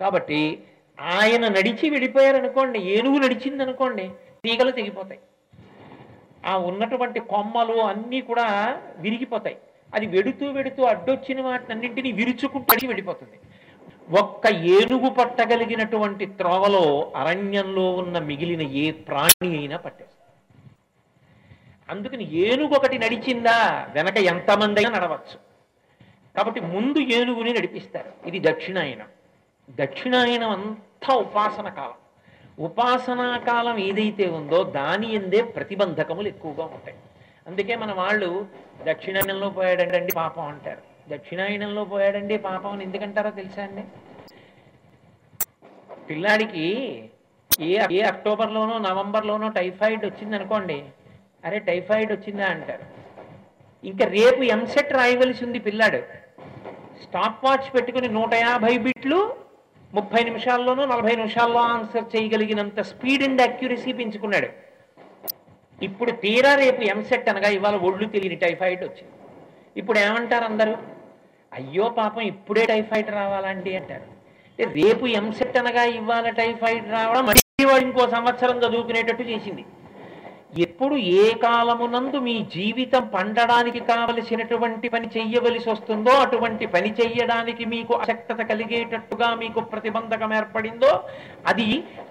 కాబట్టి ఆయన నడిచి వెళ్ళిపోయారనుకోండి ఏనుగు నడిచిందనుకోండి తీగలు తెగిపోతాయి. ఆ ఉన్నటువంటి కొమ్మలు అన్నీ కూడా విరిగిపోతాయి. అది వెడుతూ వెడుతూ అడ్డొచ్చిన వాటినన్నింటినీ విరుచుకుంటూ వెళ్ళిపోతుంది. ఒక్క ఏనుగు పట్టగలిగినటువంటి త్రోవలో అరణ్యంలో ఉన్న మిగిలిన ఏ ప్రాణి అయినా పట్టేస్తుంది. అందుకని ఏనుగు ఒకటి నడిచిందా వెనక ఎంతమంది అయినా నడవచ్చు. కాబట్టి ముందు ఏనుగుని నడిపిస్తారు. ఇది దక్షిణాయనం. దక్షిణాయనం అంతా ఉపాసన కాలం. ఉపాసనా కాలం ఏదైతే ఉందో దాని ఎందే ప్రతిబంధకములు ఎక్కువగా ఉంటాయి. అందుకే మన వాళ్ళు దక్షిణాయనంలో పోయాడండి పాపం అంటారు. దక్షిణాయనంలో పోయాడండి పాపం అని ఎందుకంటారో తెలుసా అండి? పిల్లాడికి ఏ ఏ అక్టోబర్లోనో నవంబర్లోనో టైఫాయిడ్ వచ్చింది అనుకోండి అరే టైఫాయిడ్ వచ్చిందా అంటారు. ఇంకా రేపు ఎంసెట్ రాయవలసి ఉంది పిల్లాడు. స్టాప్ వాచ్ పెట్టుకుని నూట యాభై బిట్లు ముప్పై నిమిషాల్లోనూ నలభై నిమిషాల్లో ఆన్సర్ చేయగలిగినంత స్పీడ్ అండ్ అక్యురసీ పెంచుకున్నాడు. ఇప్పుడు తీరా రేపు ఎంసెట్ అనగా ఇవాళ ఒళ్ళు తెలియని టైఫాయిడ్ వచ్చింది. ఇప్పుడు ఏమంటారు అందరూ? అయ్యో పాపం ఇప్పుడే టైఫాయిడ్ రావాలండి అంటారు. రేపు ఎంసెట్ అనగా ఇవాళ టైఫాయిడ్ రావడం మళ్ళీ వాడు ఇంకో సంవత్సరం చదువుకునేటట్టు చేసింది. ఎప్పుడు ఏ కాలమునందు మీ జీవితం పండడానికి కావలసినటువంటి పని చెయ్యవలసి వస్తుందో అటువంటి పని చెయ్యడానికి మీకు అశక్తత కలిగేటట్టుగా మీకు ప్రతిబంధకం ఏర్పడిందో అది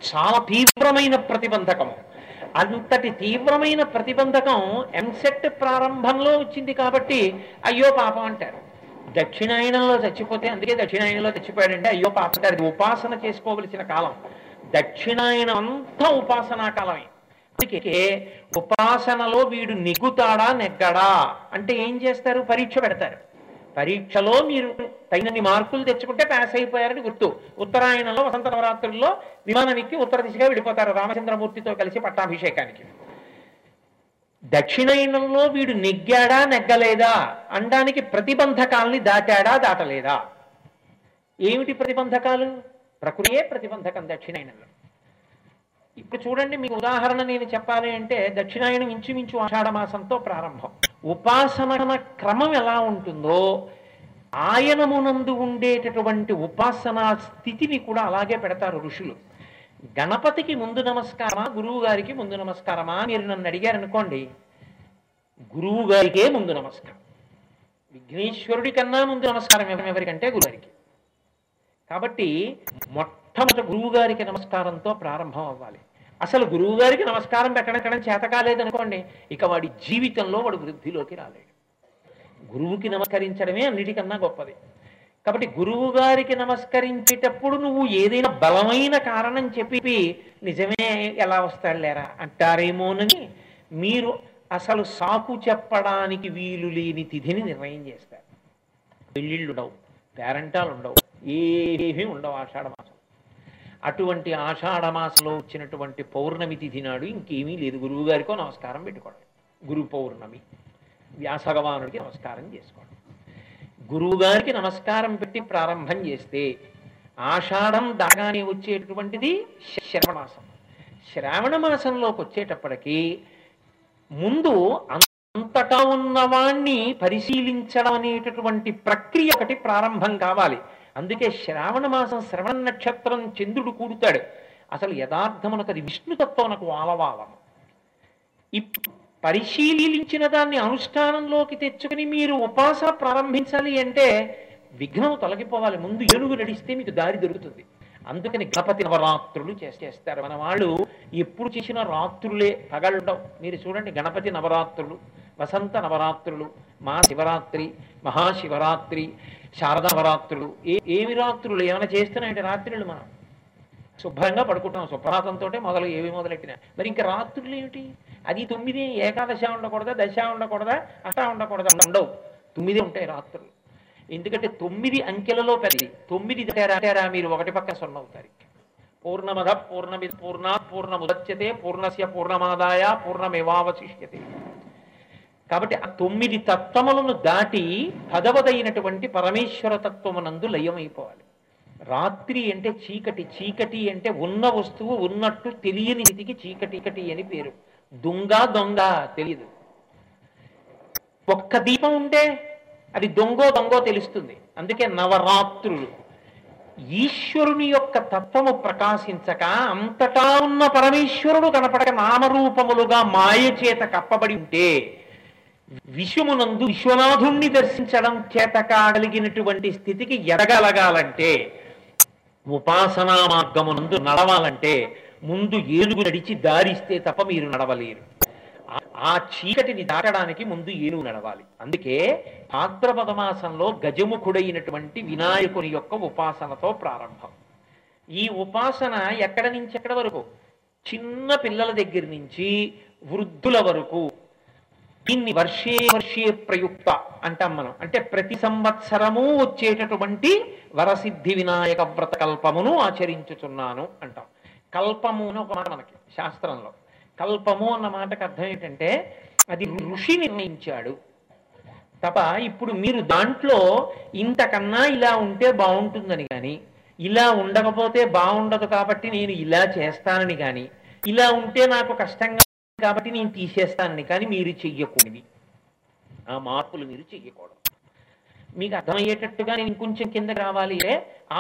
చాలా తీవ్రమైన ప్రతిబంధకం. అంతటి తీవ్రమైన ప్రతిబంధకం ఎంసెట్ ప్రారంభంలో వచ్చింది కాబట్టి అయ్యో పాపం అంటారు. దక్షిణాయనంలో చచ్చిపోతే అందుకే దక్షిణాయనంలో చచ్చిపోయాడంటే అయ్యో పాపం ఉపాసన చేసుకోవలసిన కాలం. దక్షిణాయనం అంతా ఉపాసనా కాలమే. అందుకే ఉపాసనలో వీడు నెగ్గుతాడా నెగ్గడా? అంటే ఏం చేస్తారు? పరీక్ష పెడతారు. పరీక్షలో మీరు తగినన్ని మార్కులు తెచ్చుకుంటే పాస్ అయిపోయారని గుర్తు. ఉత్తరాయణంలో వసంత నవరాత్రుల్లో విమానం ఎక్కి ఉత్తర దిశగా వెళ్ళిపోతారు రామచంద్రమూర్తితో కలిసి పట్టాభిషేకానికి. దక్షిణాయనంలో వీడు నెగ్గాడా నెగ్గలేదా? అనడానికి ప్రతిబంధకాల్ని దాటాడా దాటలేదా? ఏమిటి ప్రతిబంధకాలు? ప్రకృతియే ప్రతిబంధకం దక్షిణాయనంలో. ఇప్పుడు చూడండి మీకు ఉదాహరణ నేను చెప్పాలి అంటే దక్షిణాయనం ఇంచుమించు ఆషాఢ మాసంతో ప్రారంభం. ఉపాసన క్రమం ఎలా ఉంటుందో ఆయనమునందు ఉండేటటువంటి ఉపాసనా స్థితిని కూడా అలాగే పెడతారు ఋషులు. గణపతికి ముందు నమస్కారమా గురువు గారికి ముందు నమస్కారమా మీరు నన్ను అడిగారు అనుకోండి గురువు గారికే ముందు నమస్కారం. విఘ్నేశ్వరుడి కన్నా ముందు నమస్కారం ఎవరికంటే గురుగారికి. కాబట్టి మొట్టమొదటి గురువు గారికి నమస్కారంతో ప్రారంభం అవ్వాలి. అసలు గురువు గారికి నమస్కారం పెట్టడం చేత కాలేదనుకోండి ఇక వాడి జీవితంలో వాడు వృద్ధిలోకి రాలేడు. గురువుకి నమస్కరించడమే అన్నిటికన్నా గొప్పది. కాబట్టి గురువు గారికి నమస్కరించేటప్పుడు నువ్వు ఏదైనా బలమైన కారణం చెప్పి నిజమే ఎలా వస్తాడు లేరా అంటారేమోనని మీరు అసలు సాకు చెప్పడానికి వీలు లేని తిథిని నిర్ణయం చేస్తారు. పెళ్ళిళ్ళు ఉండవు పేరెంటాలు ఉండవు ఏమీ ఉండవు ఆషాఢ మాసం. అటువంటి ఆషాఢమాసంలో వచ్చినటువంటి పౌర్ణమి తిథి నాడు ఇంకేమీ లేదు. గురువుగారికో నమస్కారం పెట్టుకోవడం గురు పౌర్ణమి. వ్యాసభగవానుడికి నమస్కారం చేసుకోవడం గురువుగారికి నమస్కారం పెట్టి ప్రారంభం చేస్తే ఆషాఢం దాగానే వచ్చేటటువంటిది శ్రవణ మాసం శ్రావణ మాసంలోకి వచ్చేటప్పటికి ముందు అంతటా ఉన్నవాణ్ణి పరిశీలించడం అనేటటువంటి ప్రక్రియ ఒకటి ప్రారంభం కావాలి. అందుకే శ్రావణ మాసం శ్రవణ నక్షత్రం చంద్రుడు కూడుతాడు అసలు యథార్థమునకు అది విష్ణుతత్వమునకు ఆలవాలము. ఇప్- పరిశీలించిన దాన్ని అనుష్ఠానంలోకి తెచ్చుకుని మీరు ఉపాసన ప్రారంభించాలి అంటే విఘ్నం తొలగిపోవాలి. ముందు ఏనుగు నడిస్తే మీకు దారి దొరుకుతుంది. అందుకని గణపతి నవరాత్రులు చేస్- చేస్తారు. మన వాళ్ళు ఎప్పుడు చేసిన రాత్రులే పగలుండవు మీరు చూడండి గణపతి నవరాత్రులు వసంత నవరాత్రులు మా శివరాత్రి మహాశివరాత్రి శారదావరాత్రులు ఏ ఏమి రాత్రులు? ఏమైనా చేస్తున్నాయంటే రాత్రులు మనం. శుభ్రంగా పడుకుంటాం. సుప్రాతంతో మొదలు ఏవి మొదలెట్టినా. మరి ఇంకా రాత్రులు ఏమిటి? అది తొమ్మిది. ఏకాదశ ఉండకూడదా? దశ ఉండకూడదా? అష్టా ఉండకూడదా? ఉండవు. తొమ్మిది ఉంటాయి రాత్రులు. ఎందుకంటే తొమ్మిది అంకెలలో పెరిగి తొమ్మిది దాటారా మీరు ఒకటి పక్క సున్న అవుతారు పూర్ణమద పూర్ణమి పూర్ణ పూర్ణముదచ్యతే పూర్ణస్య పూర్ణమాదాయ పూర్ణమేవావశిష్యతే. కాబట్టి ఆ తొమ్మిది తత్వములను దాటి పదవదైనటువంటి పరమేశ్వర తత్వమునందు లయమైపోవాలి. రాత్రి అంటే చీకటి చీకటి అంటే ఉన్న వస్తువు ఉన్నట్టు తెలియని స్థితికి చీకటికటి అని పేరు. దొంగ దొంగ తెలియదు ఒక్క దీపం ఉంటే అది దొంగో దొంగో తెలుస్తుంది. అందుకే నవరాత్రులు. ఈశ్వరుని యొక్క తత్వము ప్రకాశించక అంతటా ఉన్న పరమేశ్వరుడు కనపడక నామరూపములుగా మాయ చేత కప్పబడి ఉంటే విశ్వమునందు విశ్వనాథుణ్ణి దర్శించడం చేత కాగలిగినటువంటి స్థితికి ఎదగలగాలంటే ఉపాసనా మార్గమునందు నడవాలంటే ముందు ఏనుగు నడిచి దారిస్తే తప్ప మీరు నడవలేరు. ఆ- చీకటిని దాటడానికి ముందు ఏనుగు నడవాలి. అందుకే భాద్రపద మాసంలో గజముఖుడైనటువంటి వినాయకుని యొక్క ఉపాసనతో ప్రారంభం. ఈ ఉపాసన ఎక్కడ నుంచి ఎక్కడ వరకు? చిన్న పిల్లల దగ్గర నుంచి వృద్ధుల వరకు దీన్ని వర్షే వర్షే ప్రయుక్త అంటాం మనం. అంటే ప్రతి సంవత్సరము వచ్చేటటువంటి వరసిద్ధి వినాయక వ్రత కల్పమును ఆచరించుచున్నాను అంటాం. కల్పము అని ఒక మాట మనకి శాస్త్రంలో. కల్పము అన్న మాటకు అర్థం ఏంటంటే అది ఋషి నిర్ణయించాడు. తప ఇప్పుడు మీరు దాంట్లో ఇంతకన్నా ఇలా ఉంటే బాగుంటుందని కానీ ఇలా ఉండకపోతే బాగుండదు కాబట్టి నేను ఇలా చేస్తానని కానీ ఇలా ఉంటే నాకు కష్టంగా కాబట్టి నేను తీసేస్తాను కానీ మీరు చెయ్యకూడదు. ఆ మార్పులు మీరు చెయ్యకూడదు. మీకు అర్థమయ్యేటట్టుగా నేను ఇంకొంచెం కిందకి రావాలి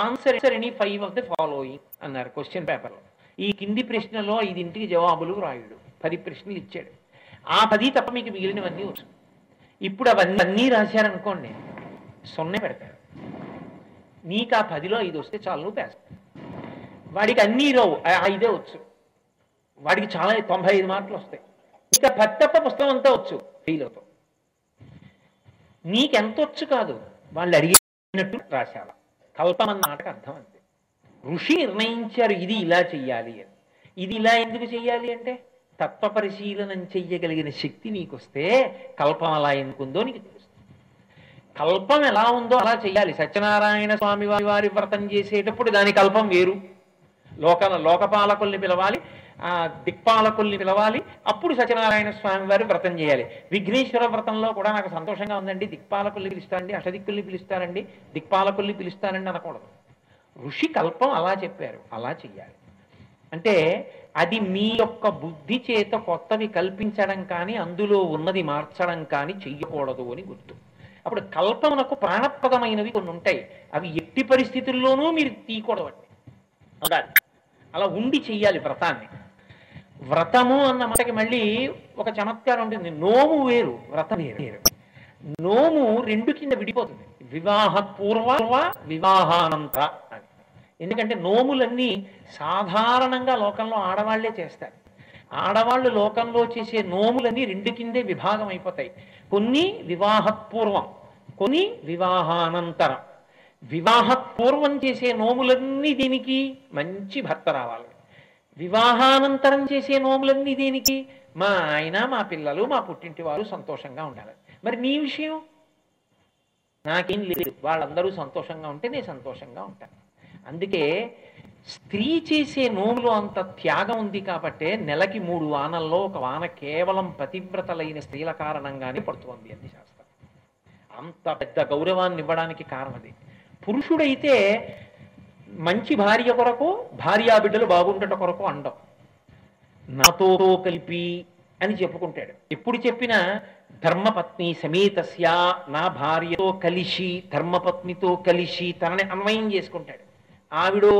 answer any five of the following అన్నారు క్వశ్చన్ పేపర్లో ఈ కింది ప్రశ్నలో ఐదింటికి జవాబులు రాయుడు పది ప్రశ్నలు ఇచ్చాడు. ఆ పది తప్ప మీకు మిగిలినవన్నీ వచ్చు ఇప్పుడు అవన్నీ అన్నీ రాశారనుకోండి సొన్నే పెడతాడు నీకు ఆ పదిలో ఐదు వస్తే చాలు నువ్వు పేస్తా వాడికి అన్నీ రావు ఐదే వచ్చు. వాడికి చాలా తొంభై ఐదు మార్కులు వస్తాయి. ఇంకా తప్ప పుస్తకం అంతా వచ్చు ఫెయిల్ అవుతాం. నీకెంత వచ్చు కాదు వాళ్ళు అడిగినట్టు రాశాల. కల్పమన్న మాటకు అర్థం అంతే. ఋషి నిర్ణయించారు ఇది ఇలా చెయ్యాలి అని. ఇది ఇలా ఎందుకు చెయ్యాలి అంటే తత్వ పరిశీలనం చెయ్యగలిగిన శక్తి నీకు వస్తే కల్పం అలా ఎందుకుందో నీకు తెలుస్తుంది. కల్పం ఎలా ఉందో అలా చేయాలి సత్యనారాయణ స్వామి వారి వారి వ్రతం చేసేటప్పుడు దాని కల్పం వేరు. లోక లోకపాలకుల్ని పిలవాలి ఆ దిక్పాలకుల్ని పిలవాలి. అప్పుడు సత్యనారాయణ స్వామి వారు వ్రతం చేయాలి. విఘ్నేశ్వర వ్రతంలో కూడా నాకు సంతోషంగా ఉందండి. దిక్పాలకుల్ని పిలుస్తానండి అష్టదిక్కుల్ని పిలుస్తానండి దిక్పాలకుల్ని పిలుస్తానండి అనకూడదు. ఋషి కల్పం అలా చెప్పారు. అలా చెయ్యాలి. అంటే అది మీ యొక్క బుద్ధి చేత కొత్తవి కల్పించడం కానీ అందులో ఉన్నది మార్చడం కానీ చెయ్యకూడదు అని గుర్తు. అప్పుడు కల్పనకు ప్రాణప్రదమైనవి కొన్ని ఉంటాయి. అవి ఎట్టి పరిస్థితుల్లోనూ మీరు తీయకూడదు అలా ఉండి చెయ్యాలి వ్రతాన్ని. వ్రతము అన్న మాటకి మళ్ళీ ఒక చమత్కారం ఉంటుంది. నోము వేరు వ్రతం వేరు. నోము రెండు కింద విడిపోతుంది. వివాహ పూర్వ వివాహానంతర ఎందుకంటే నోములన్నీ సాధారణంగా లోకంలో ఆడవాళ్ళే చేస్తారు. ఆడవాళ్ళు లోకంలో చేసే నోములన్నీ రెండు కిందే విభాగం అయిపోతాయి. కొన్ని వివాహపూర్వం కొన్ని వివాహానంతరం. వివాహపూర్వం చేసే నోములన్నీ దీనికి మంచి భర్త రావాలి. వివాహానంతరం చేసే నోములన్నీ దీనికి? మా ఆయన మా పిల్లలు మా పుట్టింటి వారు సంతోషంగా ఉండాలి. మరి నీ విషయం? నాకేం లేదు. వాళ్ళందరూ సంతోషంగా ఉంటే నేను సంతోషంగా ఉంటాను. అందుకే స్త్రీ చేసే నోములో అంత త్యాగం ఉంది కాబట్టే నెలకి మూడు వానల్లో ఒక వాన కేవలం పతివ్రతలైన స్త్రీల కారణంగానే పడుతుంది అంది శాస్త్రం. అంత పెద్ద గౌరవాన్ని ఇవ్వడానికి కారణం అది. పురుషుడైతే మంచి భార్య కొరకు భార్యా బిడ్డలు బాగుండట కొరకు అండం. నాతో కలిపి అని చెప్పుకుంటాడు. ఎప్పుడు చెప్పినా ధర్మపత్ని సమేతస్య నా భార్యతో కలిసి ధర్మపత్నితో కలిసి తనని అన్వయం చేసుకుంటాడు. ఆవిడో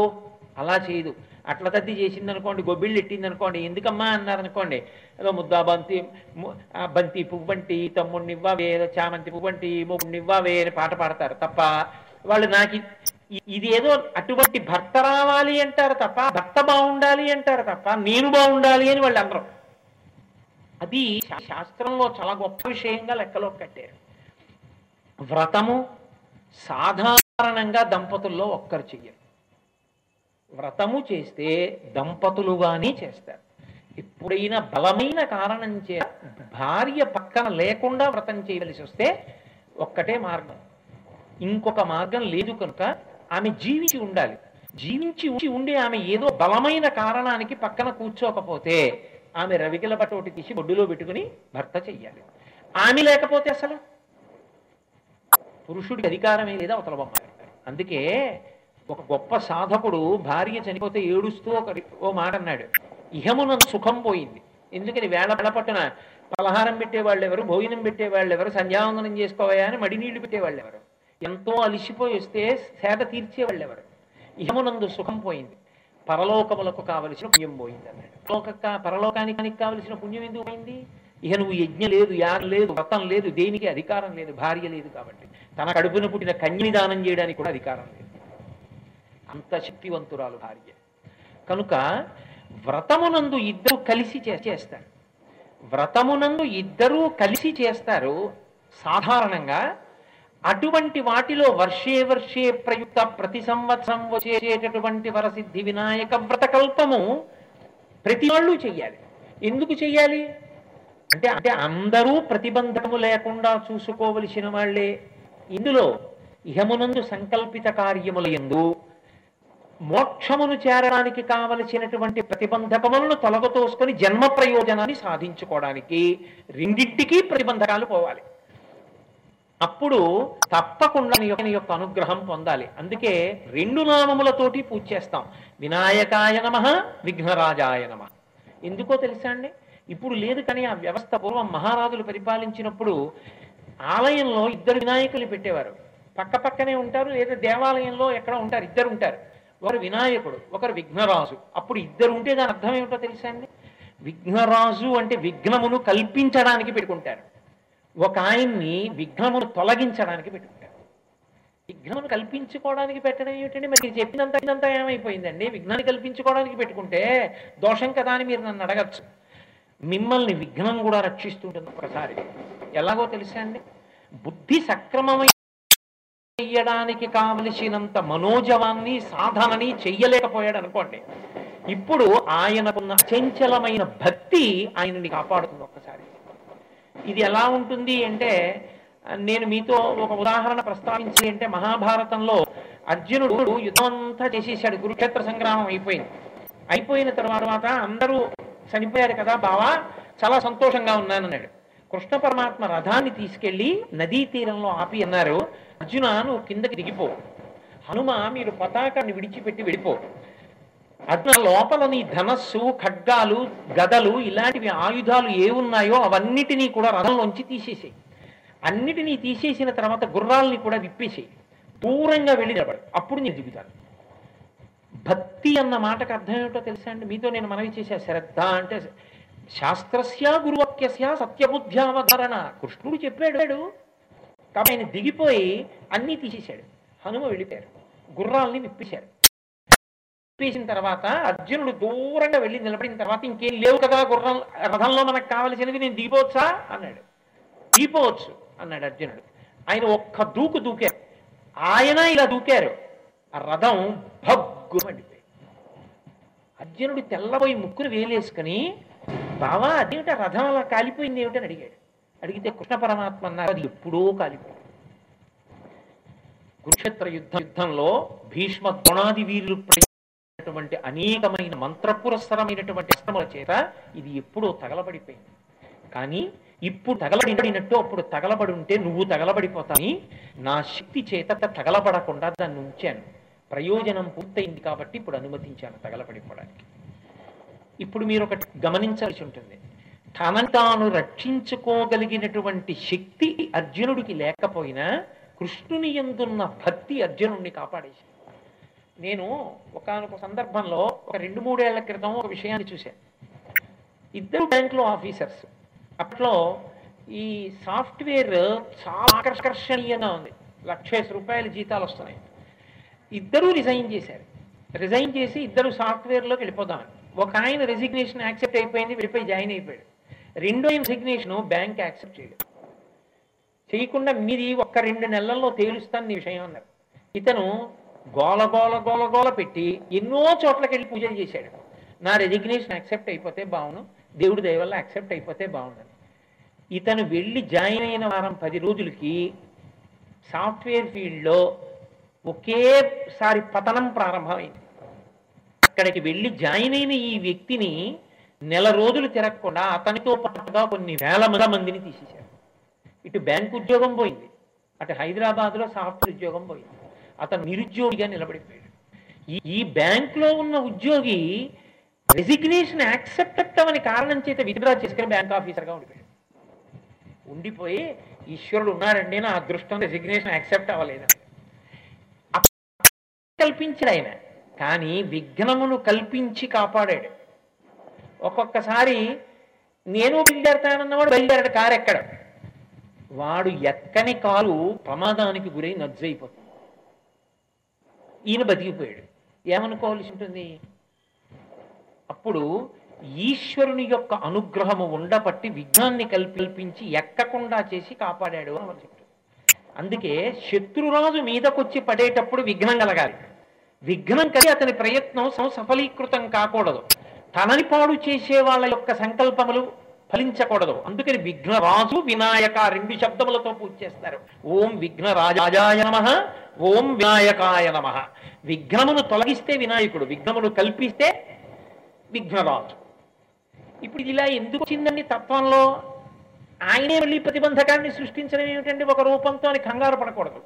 అలా చేయదు. అట్ల తద్ది చేసింది అనుకోండి గొబ్బిళ్ళు ఎట్టిందనుకోండి ఎందుకమ్మా అన్నారనుకోండి ఏదో ముద్దా బంతి బంతి పువ్వంటి తమ్ముడినివ్వవే ఏదో చామంతి పువ్వంటి మొగ్గునివ్వవే అని పాట పాడతారు తప్ప వాళ్ళు నాకు ఇది ఏదో అటువంటి భర్త రావాలి అంటారు తప్ప భర్త బాగుండాలి అంటారు తప్ప నేను బాగుండాలి అని వాళ్ళు అనరు. అది శాస్త్రంలో చాలా గొప్ప విషయంగా లెక్కలో కట్టారు. వ్రతము సాధారణంగా దంపతుల్లో ఒక్కరు చెయ్యరు. వ్రతము చేస్తే దంపతులుగానే చేస్తారు. ఎప్పుడైనా బలమైన కారణం చే భార్య పక్కన లేకుండా వ్రతం చేయవలసి వస్తే ఒక్కటే మార్గం. ఇంకొక మార్గం లేదు కనుక ఆమె జీవించి ఉండాలి. జీవించి ఉంచి ఉండి ఆమె ఏదో బలమైన కారణానికి పక్కన కూర్చోకపోతే ఆమె రవికిల పటోటి తీసి బొడ్డులో పెట్టుకుని భర్త చెయ్యాలి. ఆమె లేకపోతే అసలు? పురుషుడికి అధికారమే లేదా అవతల బొమ్మ? అందుకే ఒక గొప్ప సాధకుడు భార్య చనిపోతే ఏడుస్తూ ఒక ఓ మాట అన్నాడు. ఇహమున సుఖం పోయింది. ఎందుకని వేళ పట్టున పలహారం పెట్టేవాళ్ళు ఎవరు భోజనం పెట్టేవాళ్ళు ఎవరు సంధ్యావందనం చేసుకోవాలని మడి నీళ్ళు పెట్టేవాళ్ళు ఎవరు ఎంతో అలిసిపోయి వస్తే సేట తీర్చేవాళ్ళు ఎవరు యమునందు సుఖం పోయింది. పరలోకములకు కావలసిన పుణ్యం పోయింది అన్నాడు. లోక పరలోకానికి కావలసిన పుణ్యం ఎందుకు పోయింది? ఇక నువ్వు యజ్ఞ లేదు యాగం లేదు వ్రతం లేదు దేనికి అధికారం లేదు భార్య లేదు కాబట్టి. తన కడుపున పుట్టిన కన్యని దానం చేయడానికి కూడా అధికారం లేదు. అంత శక్తివంతురాలు భార్య. కనుక వ్రతమునందు ఇద్దరు కలిసి చే- చేస్తారు. వ్రతమునందు ఇద్దరూ కలిసి చేస్తారు. సాధారణంగా అటువంటి వాటిలో వర్షే వర్షే ప్రయుక్త ప్రతి సంవత్సరం వచ్చేటటువంటి వరసిద్ధి వినాయక వ్రతకల్పము ప్రతి వాళ్ళు చెయ్యాలి. ఎందుకు చెయ్యాలి? అంటే అంటే అందరూ ప్రతిబంధము లేకుండా చూసుకోవలసిన వాళ్ళే. ఇందులో ఇహమునందు సంకల్పిత కార్యముల ఎందు మోక్షమును చేరడానికి కావలసినటువంటి ప్రతిబంధకములను తొలగతోసుకొని జన్మ ప్రయోజనాన్ని సాధించుకోవడానికి రెండింటికి ప్రతిబంధకాలు పోవాలి. అప్పుడు తప్పకుండా నీ యొక్క- నీ యొక్క అనుగ్రహం పొందాలి. అందుకే రెండు నామములతోటి పూజ చేస్తాం. వినాయకాయ నమ విఘ్నరాజాయ నమ. ఎందుకో తెలుసా అండి? ఇప్పుడు లేదు కానీ ఆ వ్యవస్థ పూర్వం మహారాజులు పరిపాలించినప్పుడు ఆలయంలో ఇద్దరు వినాయకులు పెట్టేవారు. పక్క పక్కనే ఉంటారు లేదా దేవాలయంలో ఎక్కడ ఉంటారు ఇద్దరు ఉంటారు. ఒకరు వినాయకుడు ఒకరు విఘ్నరాజు. అప్పుడు ఇద్దరు ఉంటే దాని అర్థం ఏమిటో తెలుసా అండి? విఘ్నరాజు అంటే విఘ్నమును కల్పించడానికి పెట్టుకుంటారు. ఒక ఆయన్ని విఘ్నమును తొలగించడానికి పెట్టుకుంటారు విఘ్నమును కల్పించుకోవడానికి పెట్టడం ఏమిటండి? మరి చెప్పినంత ఇదంత ఏమైపోయిందండి? విఘ్నాన్ని కల్పించుకోవడానికి పెట్టుకుంటే దోషం కదా అని మీరు నన్ను అడగచ్చు. మిమ్మల్ని విఘ్నం కూడా రక్షిస్తుంటుంది ఒకసారి. ఎలాగో తెలుసా అండి? బుద్ధి సక్రమమై చెయ్యడానికి కావలసినంత మనోజవాన్ని సాధనని చెయ్యలేకపోయాడు అనుకోండి. ఇప్పుడు ఆయనకున్న చంచలమైన భక్తి ఆయనని కాపాడుతుంది ఒక్కసారి ఇది ఎలా ఉంటుంది అంటే నేను మీతో ఒక ఉదాహరణ ప్రస్తావించి అంటే మహాభారతంలో అర్జునుడు యుద్ధం అంతా చేసేసాడు కురుక్షేత్ర సంగ్రామం అయిపోయింది. అయిపోయిన తర్వాత అందరూ చనిపోయారు కదా బావా చాలా సంతోషంగా ఉన్నానన్నాడు. కృష్ణ పరమాత్మ రథాన్ని తీసుకెళ్ళి నదీ తీరంలో ఆపి అన్నారు అర్జున నువ్వు కిందకి దిగిపో. హనుమ మీరు పతాకాన్ని విడిచిపెట్టి వెళ్ళిపో. అట్లా లోపల నీ ధనస్సు ఖడ్గాలు గదలు ఇలాంటివి ఆయుధాలు ఏ ఉన్నాయో అవన్నిటినీ కూడా రథంలోంచి తీసేసేయి. అన్నిటినీ తీసేసిన తర్వాత గుర్రాల్ని కూడా విప్పేసేయి. దూరంగా వెళ్ళి నిలబడు. అప్పుడు నేను దిగుతాను భక్తి అన్న మాటకు అర్థం ఏమిటో తెలుసా అండి? మీతో నేను మనవి చేసే శ్రద్ధ అంటే శాస్త్రస్య గురువాక్యస్య సత్యబుద్ధ్యావధారణ. కృష్ణుడు చెప్పాడు కాబట్టి ఆయన దిగిపోయి అన్నీ తీసేశాడు. హనుమ వెళ్ళిపోయారు గుర్రాల్ని విప్పేశాడు. చెప్పేసిన తర్వాత అర్జునుడు దూరంగా వెళ్ళి నిలబడిన తర్వాత ఇంకేం లేవు కదా గుర్రం రథంలో మనకు కావలసినవి నేను దిగిపోవచ్చా? అన్నాడు. దిగిపోవచ్చు అన్నాడు అర్జునుడు. ఆయన ఒక్క దూకు దూకారు. ఆయన ఇలా దూకారు. ఆ రథం భగ్గు అర్జునుడు తెల్లబోయి ముక్కును వేలేసుకుని బావా అదేమిట రథం అలా కాలిపోయింది ఏమిటని అడిగాడు. అడిగితే కృష్ణ పరమాత్మ అన్నారు అది ఎప్పుడో కాలిపోయింది. కురుక్షేత్ర యుద్ధ యుద్ధంలో భీష్మ ద్రోణాది వీరులు ప్రయోగించినటువంటి అనేకమైన మంత్రపురస్సరమైనటువంటి అష్టముల చేత ఇది ఎప్పుడో తగలబడిపోయింది. కానీ ఇప్పుడు తగలబడినట్టు అప్పుడు తగలబడి ఉంటే నువ్వు తగలబడిపోతాని నా శక్తి చేత తగలబడకుండా దాన్ని ఉంచాను. ప్రయోజనం పూర్తయింది కాబట్టి ఇప్పుడు అనుమతించాను తగలబడిపోవడానికి. ఇప్పుడు మీరు ఒకటి గమనించాల్సి ఉంటుంది. తనను తాను రక్షించుకోగలిగినటువంటి శక్తి అర్జునుడికి లేకపోయినా కృష్ణుని ఎందున్న భక్తి అర్జునుడిని కాపాడేసి నేను ఒకనొక సందర్భంలో ఒక రెండు మూడేళ్ళ క్రితం ఒక విషయాన్ని చూశాను ఇద్దరు బ్యాంకులో ఆఫీసర్స్. అప్పట్లో ఈ సాఫ్ట్వేర్ చాలా ఆకర్షణీయంగా ఉంది. లక్షేసి రూపాయల జీతాలు వస్తున్నాయి. ఇద్దరూ రిజైన్ చేశారు. రిజైన్ చేసి ఇద్దరు సాఫ్ట్వేర్లోకి వెళ్ళిపోదామని. ఒక ఆయన రెసిగ్నేషన్ యాక్సెప్ట్ అయిపోయింది వెళ్ళిపోయి జాయిన్ అయిపోయాడు. రెండో ఆయన రెసిగ్నేషన్ బ్యాంక్ యాక్సెప్ట్ చేయలేదు. చేయకుండా మీది ఒక్క రెండు నెలల్లో తేలుస్తాను నీ విషయం అన్నారు. ఇతను గోల గోల గోల గోల పెట్టి ఎన్నో చోట్లకి వెళ్ళి పూజలు చేశాడు. నా రెజిగ్నేషన్ యాక్సెప్ట్ అయిపోతే బాగును దేవుడి దయ వల్ల యాక్సెప్ట్ అయిపోతే బాగుందని ఇతను వెళ్ళి జాయిన్ అయిన వారం పది రోజులకి సాఫ్ట్వేర్ ఫీల్డ్లో ఒకేసారి పతనం ప్రారంభమైంది. అక్కడికి వెళ్ళి జాయిన్ అయిన ఈ వ్యక్తిని నెల రోజులు తిరగకుండా అతనితో పాటుగా కొన్ని వేల మందిని తీసేశారు. ఇటు బ్యాంక్ ఉద్యోగం పోయింది అటు హైదరాబాద్లో సాఫ్ట్వేర్ ఉద్యోగం పోయింది. అతను నిరుద్యోగిగా నిలబడిపోయాడు. ఈ ఈ బ్యాంకులో ఉన్న ఉద్యోగి రెసిగ్నేషన్ యాక్సెప్ట్ అవ్వని కారణం చేత విత్డ్రా చేసుకుని బ్యాంక్ ఆఫీసర్గా ఉండిపోయాడు. ఉండిపోయి ఈశ్వరుడు ఉన్నాడండి నా అదృష్టం రెసిగ్నేషన్ యాక్సెప్ట్ అవ్వలేదు. కల్పించాడు ఆయన. కానీ విఘ్నమును కల్పించి కాపాడాడు. ఒక్కొక్కసారి నేను బయలుదేరతానన్నవాడు బయలుదేరాడు కారు ఎక్కడ వాడు ఎక్కని కారు ప్రమాదానికి గురై నజ్జైపోతుంది ఈయన బతికిపోయాడు. ఏమనుకోవాల్సి ఉంటుంది? అప్పుడు ఈశ్వరుని యొక్క అనుగ్రహము ఉండబట్టి విఘ్నాన్ని కల్పించి ఎక్కకుండా చేసి కాపాడాడు అని మనం అందుకే శత్రురాజు మీదకొచ్చి పడేటప్పుడు విఘ్నం కలగాలి. విఘ్నం కలిగి అతని ప్రయత్నం సఫలీకృతం కాకూడదు. తనని పాడు చేసే వాళ్ళ యొక్క సంకల్పములు ఫలించకూడదు. అందుకని విఘ్నరాజు వినాయక రెండు శబ్దములతో పూజ చేస్తారు. ఓం విఘ్నరాజాయ నమ ఓం వినాయకాయ నమ. విఘ్నమును తొలగిస్తే వినాయకుడు విఘ్నమును కల్పిస్తే విఘ్నరాజు. ఇప్పుడు ఇలా ఎందుకు వచ్చిందండి తత్వంలో? ఆయనే మళ్ళీ ప్రతిబంధకాన్ని సృష్టించడం ఏమిటండి ఒక రూపంతో అని కంగారు పడకూడదు.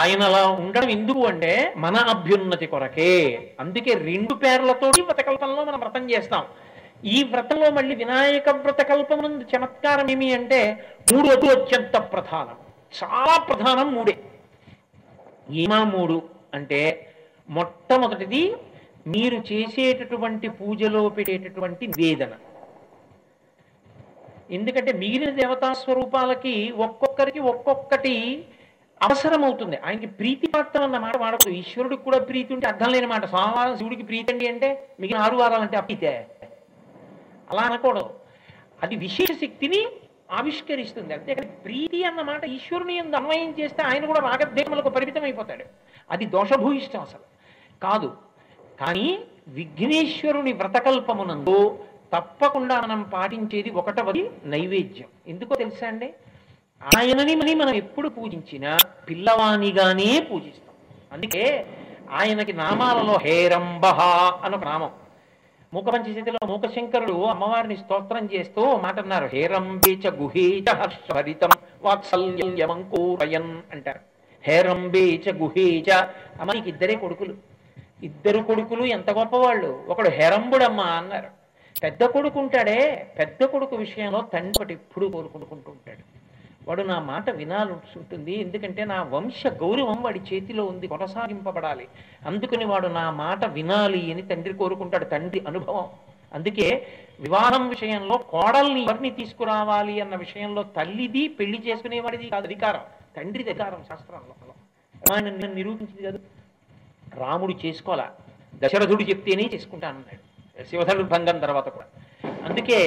ఆయన అలా ఉండడం ఎందుకు అంటే మన అభ్యున్నతి కొరకే. అందుకే రెండు పేర్లతో వ్రతకల్పంలో మనం వ్రతం చేస్తాం. ఈ వ్రతంలో మళ్ళీ వినాయక వ్రతకల్పం చమత్కారం ఏమి అంటే మూడు అటు అత్యంత ప్రధానం. చాలా ప్రధానం మూడే. ఏమా మూడు అంటే మొట్టమొదటిది మీరు చేసేటటువంటి పూజలో పెట్టేటటువంటి నివేదన. ఎందుకంటే మిగిలిన దేవతా స్వరూపాలకి ఒక్కొక్కరికి ఒక్కొక్కటి అవసరం అవుతుంది ఆయనకి ప్రీతి మాత్రం అన్న మాట వాడకూడదు. ఈశ్వరుడికి కూడా ప్రీతి ఉంటే అర్థం లేని మాట. సోమవారం శివుడికి ప్రీతి అండి అంటే మిగిలిన ఆరు వారాలంటే అప్పితే అలా అనకూడదు. అది విశేష శక్తిని ఆవిష్కరిస్తుంది. అంతేకాని ప్రీతి అన్నమాట ఈశ్వరుని ఎందు అన్వయం చేస్తే ఆయన కూడా రాగద్వేషములకు పరిమితం అయిపోతాడు అది దోషభూయిష్టం అసలు. కాదు. కానీ విఘ్నేశ్వరుని వ్రతకల్పమునందు తప్పకుండా మనం పాటించేది ఒకటవది నైవేద్యం. ఎందుకో తెలుసా అండి? ఆయనని మని మనం ఎప్పుడు పూజించినా పిల్లవానిగానే పూజిస్తాం. అందుకే ఆయనకి నామాలలో హేరంబహ అని ఒక నామం. మూకపంచశతిలో మూకశంకరుడు అమ్మవారిని స్తోత్రం చేస్తూ మాటన్నారు మాట అన్నారు. హేరంబేచ గుహేచ హర్షభరితం వాత్సల్యమంకూరయన్ అంటారు. హేరంబీచ గుహీచ అమ్మ నీకు ఇద్దరే కొడుకులు. ఇద్దరు కొడుకులు ఎంత గొప్పవాళ్ళు. ఒకడు హెరంబుడమ్మ అన్నారు. పెద్ద కొడుకు ఉంటాడే. పెద్ద కొడుకు విషయంలో తండ్రి ఒకటి ఎప్పుడు కోరుకుంటుంటాడు వాడు నా మాట వినాల్సి ఉంటుంది ఎందుకంటే నా వంశ గౌరవం వాడి చేతిలో ఉంది కొనసాగింపబడాలి. అందుకని వాడు నా మాట వినాలి అని తండ్రి కోరుకుంటాడు తండ్రి అనుభవం. అందుకే వివాహం విషయంలో కోడల్ని ఎవరిని తీసుకురావాలి అన్న విషయంలో తల్లిది పెళ్ళి చేసుకునేవాడిది కాదు అధికారం. తండ్రిది అధికారం శాస్త్రంలో రామాయణం నిరూపించింది కాదు. రాముడు చేసుకోవాలా? దశరథుడు చెప్తేనే చేసుకుంటానన్నాడు శివధనుడు భంగం తర్వాత కూడా. అందుకే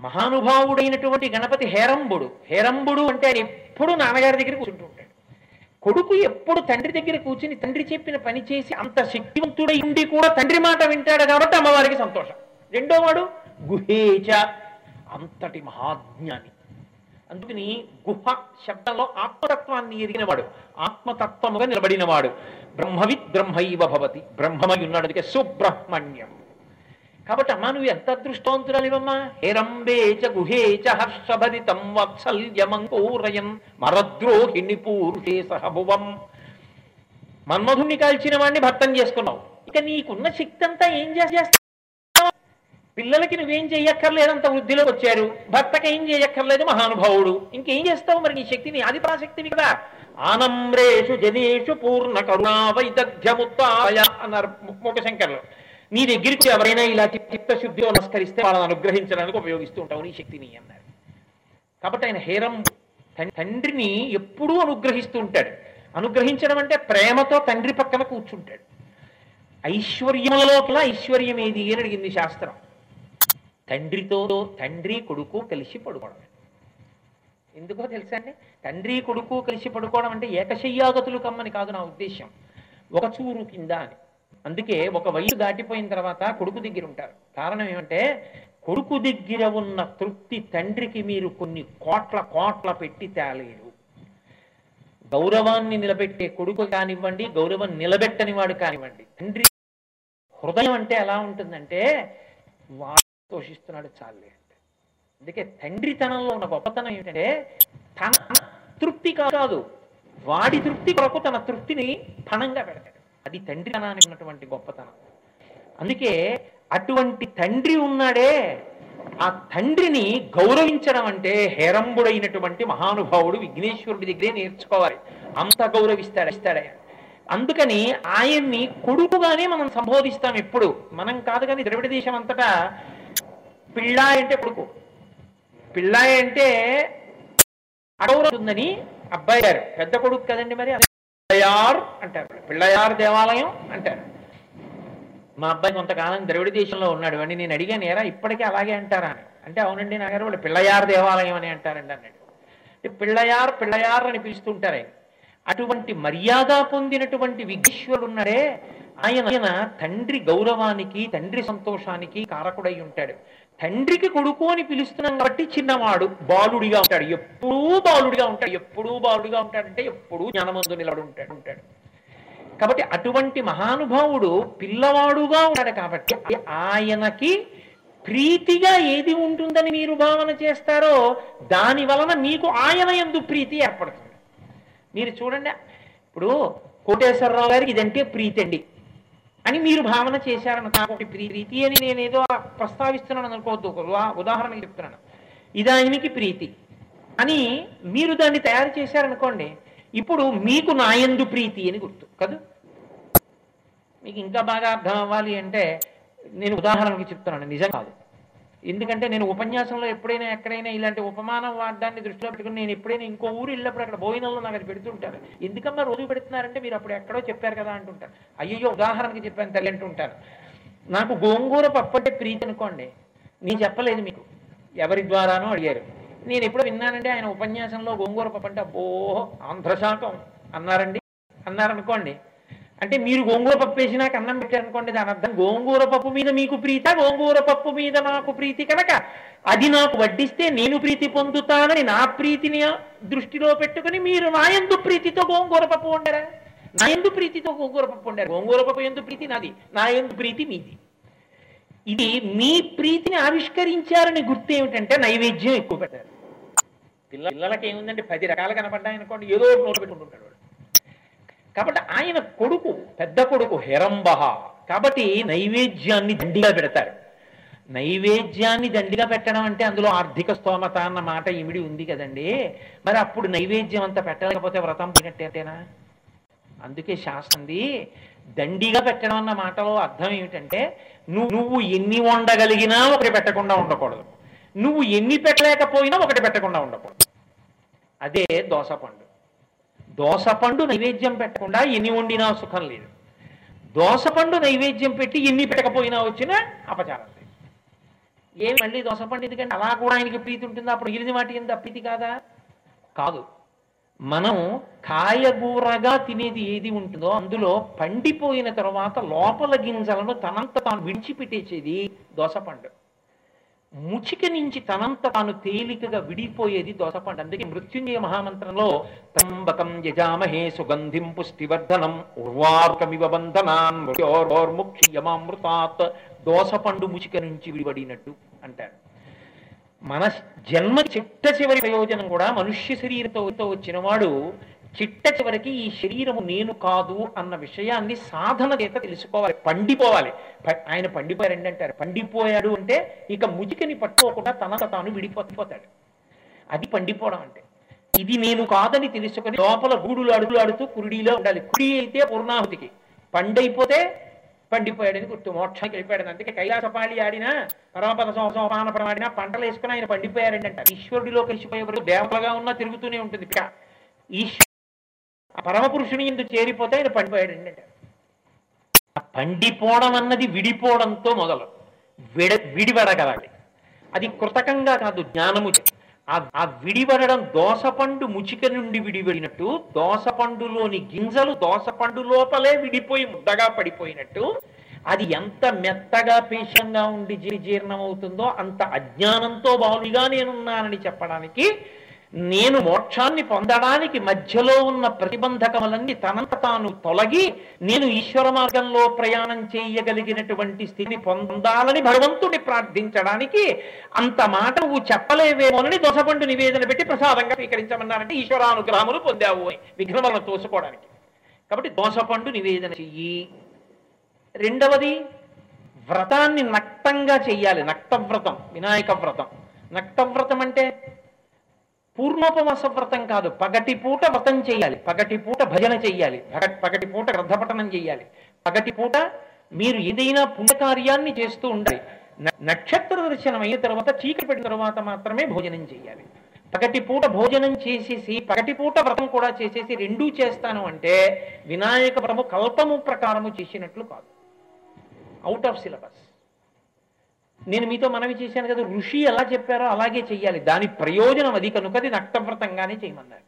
మహానుభావుడైనటువంటి గణపతి హేరంబుడు. హేరంబుడు అంటే ఆయన ఎప్పుడు నాన్నగారి దగ్గర కూర్చుంటూ ఉంటాడు. కొడుకు ఎప్పుడు తండ్రి దగ్గర కూర్చుని తండ్రి చెప్పిన పని చేసి అంత శక్తివంతుడై ఉండి కూడా తండ్రి మాట వింటాడు కాబట్టి అమ్మవారికి సంతోషం. రెండో వాడు గుహేచ అంతటి మహాజ్ఞాని. అందుకని గుహ శబ్దంలో ఆత్మతత్వాన్ని ఎరిగినవాడు ఆత్మతత్వముగా నిలబడినవాడు. బ్రహ్మవిత్ బ్రహ్మైవ భవతి. బ్రహ్మమై ఉన్నాడు అందుకే సుబ్రహ్మణ్యం. కాబట్టి అమ్మా నువ్వు ఎంత అదృష్టవంతురాలివమ్మా? హేరంబేచ గుహేచ హర్షభరితం వత్సల్యమంకూరయన్ మరద్రోహిణి పూర్తే సహభువం. మన్మధుణ్ణి కాల్చిన వాడిని భర్తం చేసుకున్నావు. ఇక నీకున్న శక్తి అంతా ఏం చేస్తావు పిల్లలకి నువ్వేం చేయక్కర్లేదంత వృద్ధిలో వచ్చారు. భర్తకి ఏం చేయక్కర్లేదు మహానుభావుడు. ఇంకేం చేస్తావు మరి నీ శక్తిని అది పరాశక్తివి కదా. ఆనమ్రేషు జనేషు పూర్ణ కరుణా వైదగ్ధ్యముత్తాయ అన్నారు మూకశంకర్లు నీ దగ్గరికి ఎవరైనా ఇలా చిత్తశుద్ధితో చిత్తశుద్ధిలో నమస్కరిస్తే వాళ్ళని అనుగ్రహించడానికి ఉపయోగిస్తూ ఉంటావు నీ శక్తిని అన్నారు. కాబట్టి ఆయన హేరం తండ్రిని ఎప్పుడూ అనుగ్రహిస్తూ ఉంటాడు. అనుగ్రహించడం అంటే ప్రేమతో తండ్రి పక్కన కూర్చుంటాడు. ఐశ్వర్యములలోపల ఐశ్వర్యం ఏది అని అడిగింది శాస్త్రం. తండ్రితో తండ్రి కొడుకు కలిసి పడుకోవడం. ఎందుకో తెలుసా అండి? తండ్రి కొడుకు కలిసి పడుకోవడం అంటే ఏకశయ్యాగతులు కమ్మని కాదు నా ఉద్దేశం ఒక చూరు కింద అని. అందుకే ఒక వయసు దాటిపోయిన తర్వాత కొడుకు దగ్గర ఉంటారు. కారణం ఏమంటే కొడుకు దగ్గర ఉన్న తృప్తి తండ్రికి మీరు కొన్ని కోట్ల కోట్ల పెట్టి తేలేరు. గౌరవాన్ని నిలబెట్టే కొడుకు కానివ్వండి గౌరవం నిలబెట్టని వాడు కానివ్వండి తండ్రి హృదయం అంటే ఎలా ఉంటుందంటే వాడు తోషిస్తున్నాడు చాలే అంటే. అందుకే తండ్రితనంలో ఉన్న గొప్పతనం ఏంటంటే తన తృప్తి కాదు వాడి తృప్తి కొరకు తన తృప్తిని పణంగా పెడతాడు. అది తండ్రితనానికి ఉన్నటువంటి గొప్పతనం. అందుకే అటువంటి తండ్రి ఉన్నాడే ఆ తండ్రిని గౌరవించడం అంటే హేరంబుడైనటువంటి మహానుభావుడు విఘ్నేశ్వరుడి దగ్గరే నేర్చుకోవాలి. అంత గౌరవిస్తాడు? ఇస్తాడే? అందుకని ఆయన్ని కొడుకుగానే మనం సంబోధిస్తాం ఎప్పుడు. మనం కాదు కానీ ద్రవిడ దేశం అంతటా పిళ్ళాయ్ అంటే కొడుకు. పిళ్ళాయి అంటే అడవుతుందని అబ్బాయి గారు. పెద్ద కొడుకు కదండి మరి? అది పిళ్ళయార్ అంటారు. పిళ్ళయార్ దేవాలయం అంటారు. మా అబ్బాయి కొంతకాలం ద్రవిడ దేశంలో ఉన్నాడు. అని నేను అడిగాను ఏరా ఇప్పటికీ అలాగే అంటారా? అని. అంటే అవునండి నాగారు వాళ్ళు పిళ్ళయార్ దేవాలయం అని అంటారండి అన్నాడు. పిళ్ళయార్ పిళ్ళయార్ అని పిలుస్తుంటారు. అటువంటి మర్యాద పొందినటువంటి విఘ్నేశ్వరుడు ఉన్నాడే. ఆయన ఆయన తండ్రి గౌరవానికి తండ్రి సంతోషానికి కారకుడై ఉంటాడు. తండ్రికి కొడుకు అని పిలుస్తున్నాం కాబట్టి చిన్నవాడు బాలుడిగా ఉంటాడు. ఎప్పుడూ బాలుడిగా ఉంటాడు. ఎప్పుడూ బాలుడిగా ఉంటాడంటే ఎప్పుడూ జ్ఞానమందు నిలబడి ఉంటాడు. ఉంటాడు. కాబట్టి అటువంటి మహానుభావుడు పిల్లవాడుగా ఉన్నాడు కాబట్టి ఆయనకి ప్రీతిగా ఏది ఉంటుందని మీరు భావన చేస్తారో దాని వలన మీకు ఆయన ఎందు ప్రీతి ఏర్పడుతుంది. మీరు చూడండి. ఇప్పుడు కోటేశ్వరరావు గారికి ఇదంటే ప్రీతి అండి. అని మీరు భావన చేశారని కాబట్టి ప్రీతి అని నేను ఏదో ప్రస్తావిస్తున్నాను అనుకోవద్దు. ఒక ఉదాహరణకి చెప్తున్నాను. ఇది ఆయనకి ప్రీతి. అని మీరు దాన్ని తయారు చేశారనుకోండి ఇప్పుడు మీకు నాయందు ప్రీతి అని గుర్తు. కదా? మీకు ఇంకా బాగా అర్థం అవ్వాలి అంటే నేను ఉదాహరణకి చెప్తున్నాను. నిజం కాదు. ఎందుకంటే నేను ఉపన్యాసంలో ఎప్పుడైనా ఎక్కడైనా ఇలాంటి ఉపమానం వాడడాన్ని దృష్టిలో పెట్టుకుని నేను ఎప్పుడైనా ఇంకో ఊరు వెళ్ళినప్పుడు అక్కడ భోజనంలో నాకు అది పెడుతుంటారు ఎందుకమ్మా రోజు పెడుతున్నారంటే మీరు అప్పుడు ఎక్కడో చెప్పారు కదా అంటుంటారు. అయ్యో ఉదాహరణకి చెప్పాను తల్లి అంటుంటారు. నాకు గోంగూర పప్పు అంటే ప్రీతి అనుకోండి. నేను చెప్పలేదు మీకు. ఎవరి ద్వారానో అడిగారు. నేను ఎప్పుడు విన్నానంటే ఆయన ఉపన్యాసంలో గోంగూర పప్పు అంటే అబ్బో ఆంధ్రశాకం అన్నారండి. అన్నారనుకోండి. అంటే మీరు గోంగూర పప్పు వేసి నాకు అన్నం పెట్టారనుకోండి దాని అర్థం గోంగూర పప్పు మీద మీకు ప్రీత గోంగూర పప్పు మీద నాకు ప్రీతి కనుక అది నాకు వడ్డిస్తే నేను ప్రీతి పొందుతానని నా ప్రీతిని దృష్టిలో పెట్టుకుని మీరు నా ఎందు ప్రీతితో గోంగూర పప్పు వండరా? నా ఎందు ప్రీతితో గోంగూర పప్పు వండారు? గోంగూర పప్పు ఎందు ప్రీతి నాది నా ఎందు ప్రీతి మీది. ఇది మీ ప్రీతిని ఆవిష్కరించారని గుర్తు ఏమిటంటే నైవేద్యం ఎక్కువ పెట్టారు. పిల్ల పిల్లలకి ఏముందంటే పది రకాలు కనపడ్డాయనుకోండి ఏదో నోటు పెట్టుకుంటుంటాడు. కాబట్టి ఆయన కొడుకు పెద్ద కొడుకు హెరంబహ. కాబట్టి నైవేద్యాన్ని దండిగా పెడతారు. నైవేద్యాన్ని దండిగా పెట్టడం అంటే అందులో ఆర్థిక స్తోమత అన్న మాట ఇమిడి ఉంది కదండి. మరి అప్పుడు నైవేద్యం అంతా పెట్టలేకపోతే వ్రతం పోయినట్టేనా అందుకే శాస్త్రంది దండిగా పెట్టడం అన్న మాటలో అర్థం ఏమిటంటే నువ్వు నువ్వు ఎన్ని వండగలిగినా ఒకటి పెట్టకుండా ఉండకూడదు. నువ్వు ఎన్ని పెట్టలేకపోయినా ఒకటి పెట్టకుండా ఉండకూడదు. అదే దోసపండు. దోసపండు నైవేద్యం పెట్టకుండా ఎన్ని వండినా సుఖం లేదు. దోసపండు నైవేద్యం పెట్టి ఎన్ని పెట్టకపోయినా వచ్చినా అపచారం లేదు. ఏమి మళ్ళీ దోసపండు ఎందుకంటే అలా కూడా ఆయనకి ప్రీతి ఉంటుందా? అప్పుడు మిగిలిన వాటి ఎంత ప్రీతి కాదా? కాదు. మనం కాయగూరగా తినేది ఏది ఉంటుందో అందులో పండిపోయిన తర్వాత లోపల గింజలను తనంత తాను విడిచిపెట్టేసేది దోసపండు. ముచిక నుంచి తనంత తాను తేలికగా విడిపోయేది దోసపండు. అందుకే మృత్యుంజయ మహామంత్రంలో త్రంబకం యజామహే సుగంధిం పుష్టివర్ధనం ఉర్వార్కమివ బంధనాన్ మృత్యోర్ముక్షియమామృతాత్ దోసపండు ముచిక నుంచి విడిపడినట్టు అంటారు మన జన్మ చిట్ట చివరి ప్రయోజనం కూడా మనుష్య శరీరంతో వచ్చిన వాడు చిట్ట చివరికి ఈ శరీరము నేను కాదు అన్న విషయాన్ని సాధన చేత తెలుసుకోవాలి పండిపోవాలి. ఆయన పండిపోయారండి అంటారు. పండిపోయాడు అంటే ఇక ముజికని పట్టుకోకుండా తనక తాను విడిపోతాడు. అది పండిపోవడం అంటే. ఇది నేను కాదని తెలుసుకొని లోపల గూడులు అడుగులాడుతూ కురుడిలో ఉండాలి. కుడి అయితే పూర్ణాహుతికి. పండైపోతే పండిపోయాడని గుర్తు. మోక్షానికి వెళ్ళిపోయాడు అందుకే కైలాసపాళి ఆడినా పరమపద సోపాన ఆడినా పంటలు వేసుకుని ఆయన పండిపోయారండి అంట ఈశ్వరుడిలో కలిసిపోయే వరకు దేవతలుగా ఉన్నా తిరుగుతూనే ఉంటుంది. పిక ఈశ్వ ఆ పరమపురుషుని ఇందు చేరిపోతే ఆయన పండిపోయాడండి అంట. ఆ పండిపోవడం అన్నది విడిపోవడంతో మొదలు. విడ విడివడగలాలి అది కృతకంగా కాదు జ్ఞానము. ఆ విడివడడం దోసపండు ముచిక నుండి విడివడినట్టు దోసపండులోని గింజలు దోసపండు లోపలే విడిపోయి ముద్దగా పడిపోయినట్టు అది ఎంత మెత్తగా పేషంగా ఉండి జీ- జీర్ణమవుతుందో అంత అజ్ఞానంతో బాలుగా నేనున్నానని చెప్పడానికి నేను మోక్షాన్ని పొందడానికి మధ్యలో ఉన్న ప్రతిబంధకములన్నీ తనంత తాను తొలగి నేను ఈశ్వర మార్గంలో ప్రయాణం చేయగలిగినటువంటి స్థితిని పొందాలని భగవంతుడిని ప్రార్థించడానికి అంత మాట నువ్వు చెప్పలేవేమోనని దోసపండు నివేదన పెట్టి ప్రసాదంగా స్వీకరించమన్నారంటే ఈశ్వరానుగ్రహములు పొందావు అని విఘ్నములను తోసుకోవడానికి. కాబట్టి దోసపండు నివేదన చెయ్యి. రెండవది వ్రతాన్ని నక్తంగా చెయ్యాలి. నక్తవ్రతం వినాయక వ్రతం. నక్తవ్రతం అంటే పూర్ణోపవాస వ్రతం కాదు. పగటి పూట వ్రతం చేయాలి. పగటి పూట భజన చెయ్యాలి పగటిపూట పగటి పూట గ్రంథపఠనం చెయ్యాలి పగటి పూట మీరు ఏదైనా పుణ్యకార్యాన్ని చేస్తూ ఉండాలి. న- నక్షత్ర దర్శనం అయిన తర్వాత చీకటి పడిన తర్వాత మాత్రమే భోజనం చేయాలి. పగటి పూట భోజనం చేసేసి పగటి పూట వ్రతం కూడా చేసేసి రెండూ చేస్తాను అంటే వినాయక వ్రతము కల్పము ప్రకారము చేసినట్లు కాదు. అవుట్ ఆఫ్ సిలబస్ నేను మీతో మనవి చేశాను కదా ఋషి ఎలా చెప్పారో అలాగే చెయ్యాలి. దాని ప్రయోజనం అది కనుక అది నక్తవ్రతంగానే చేయమన్నారు.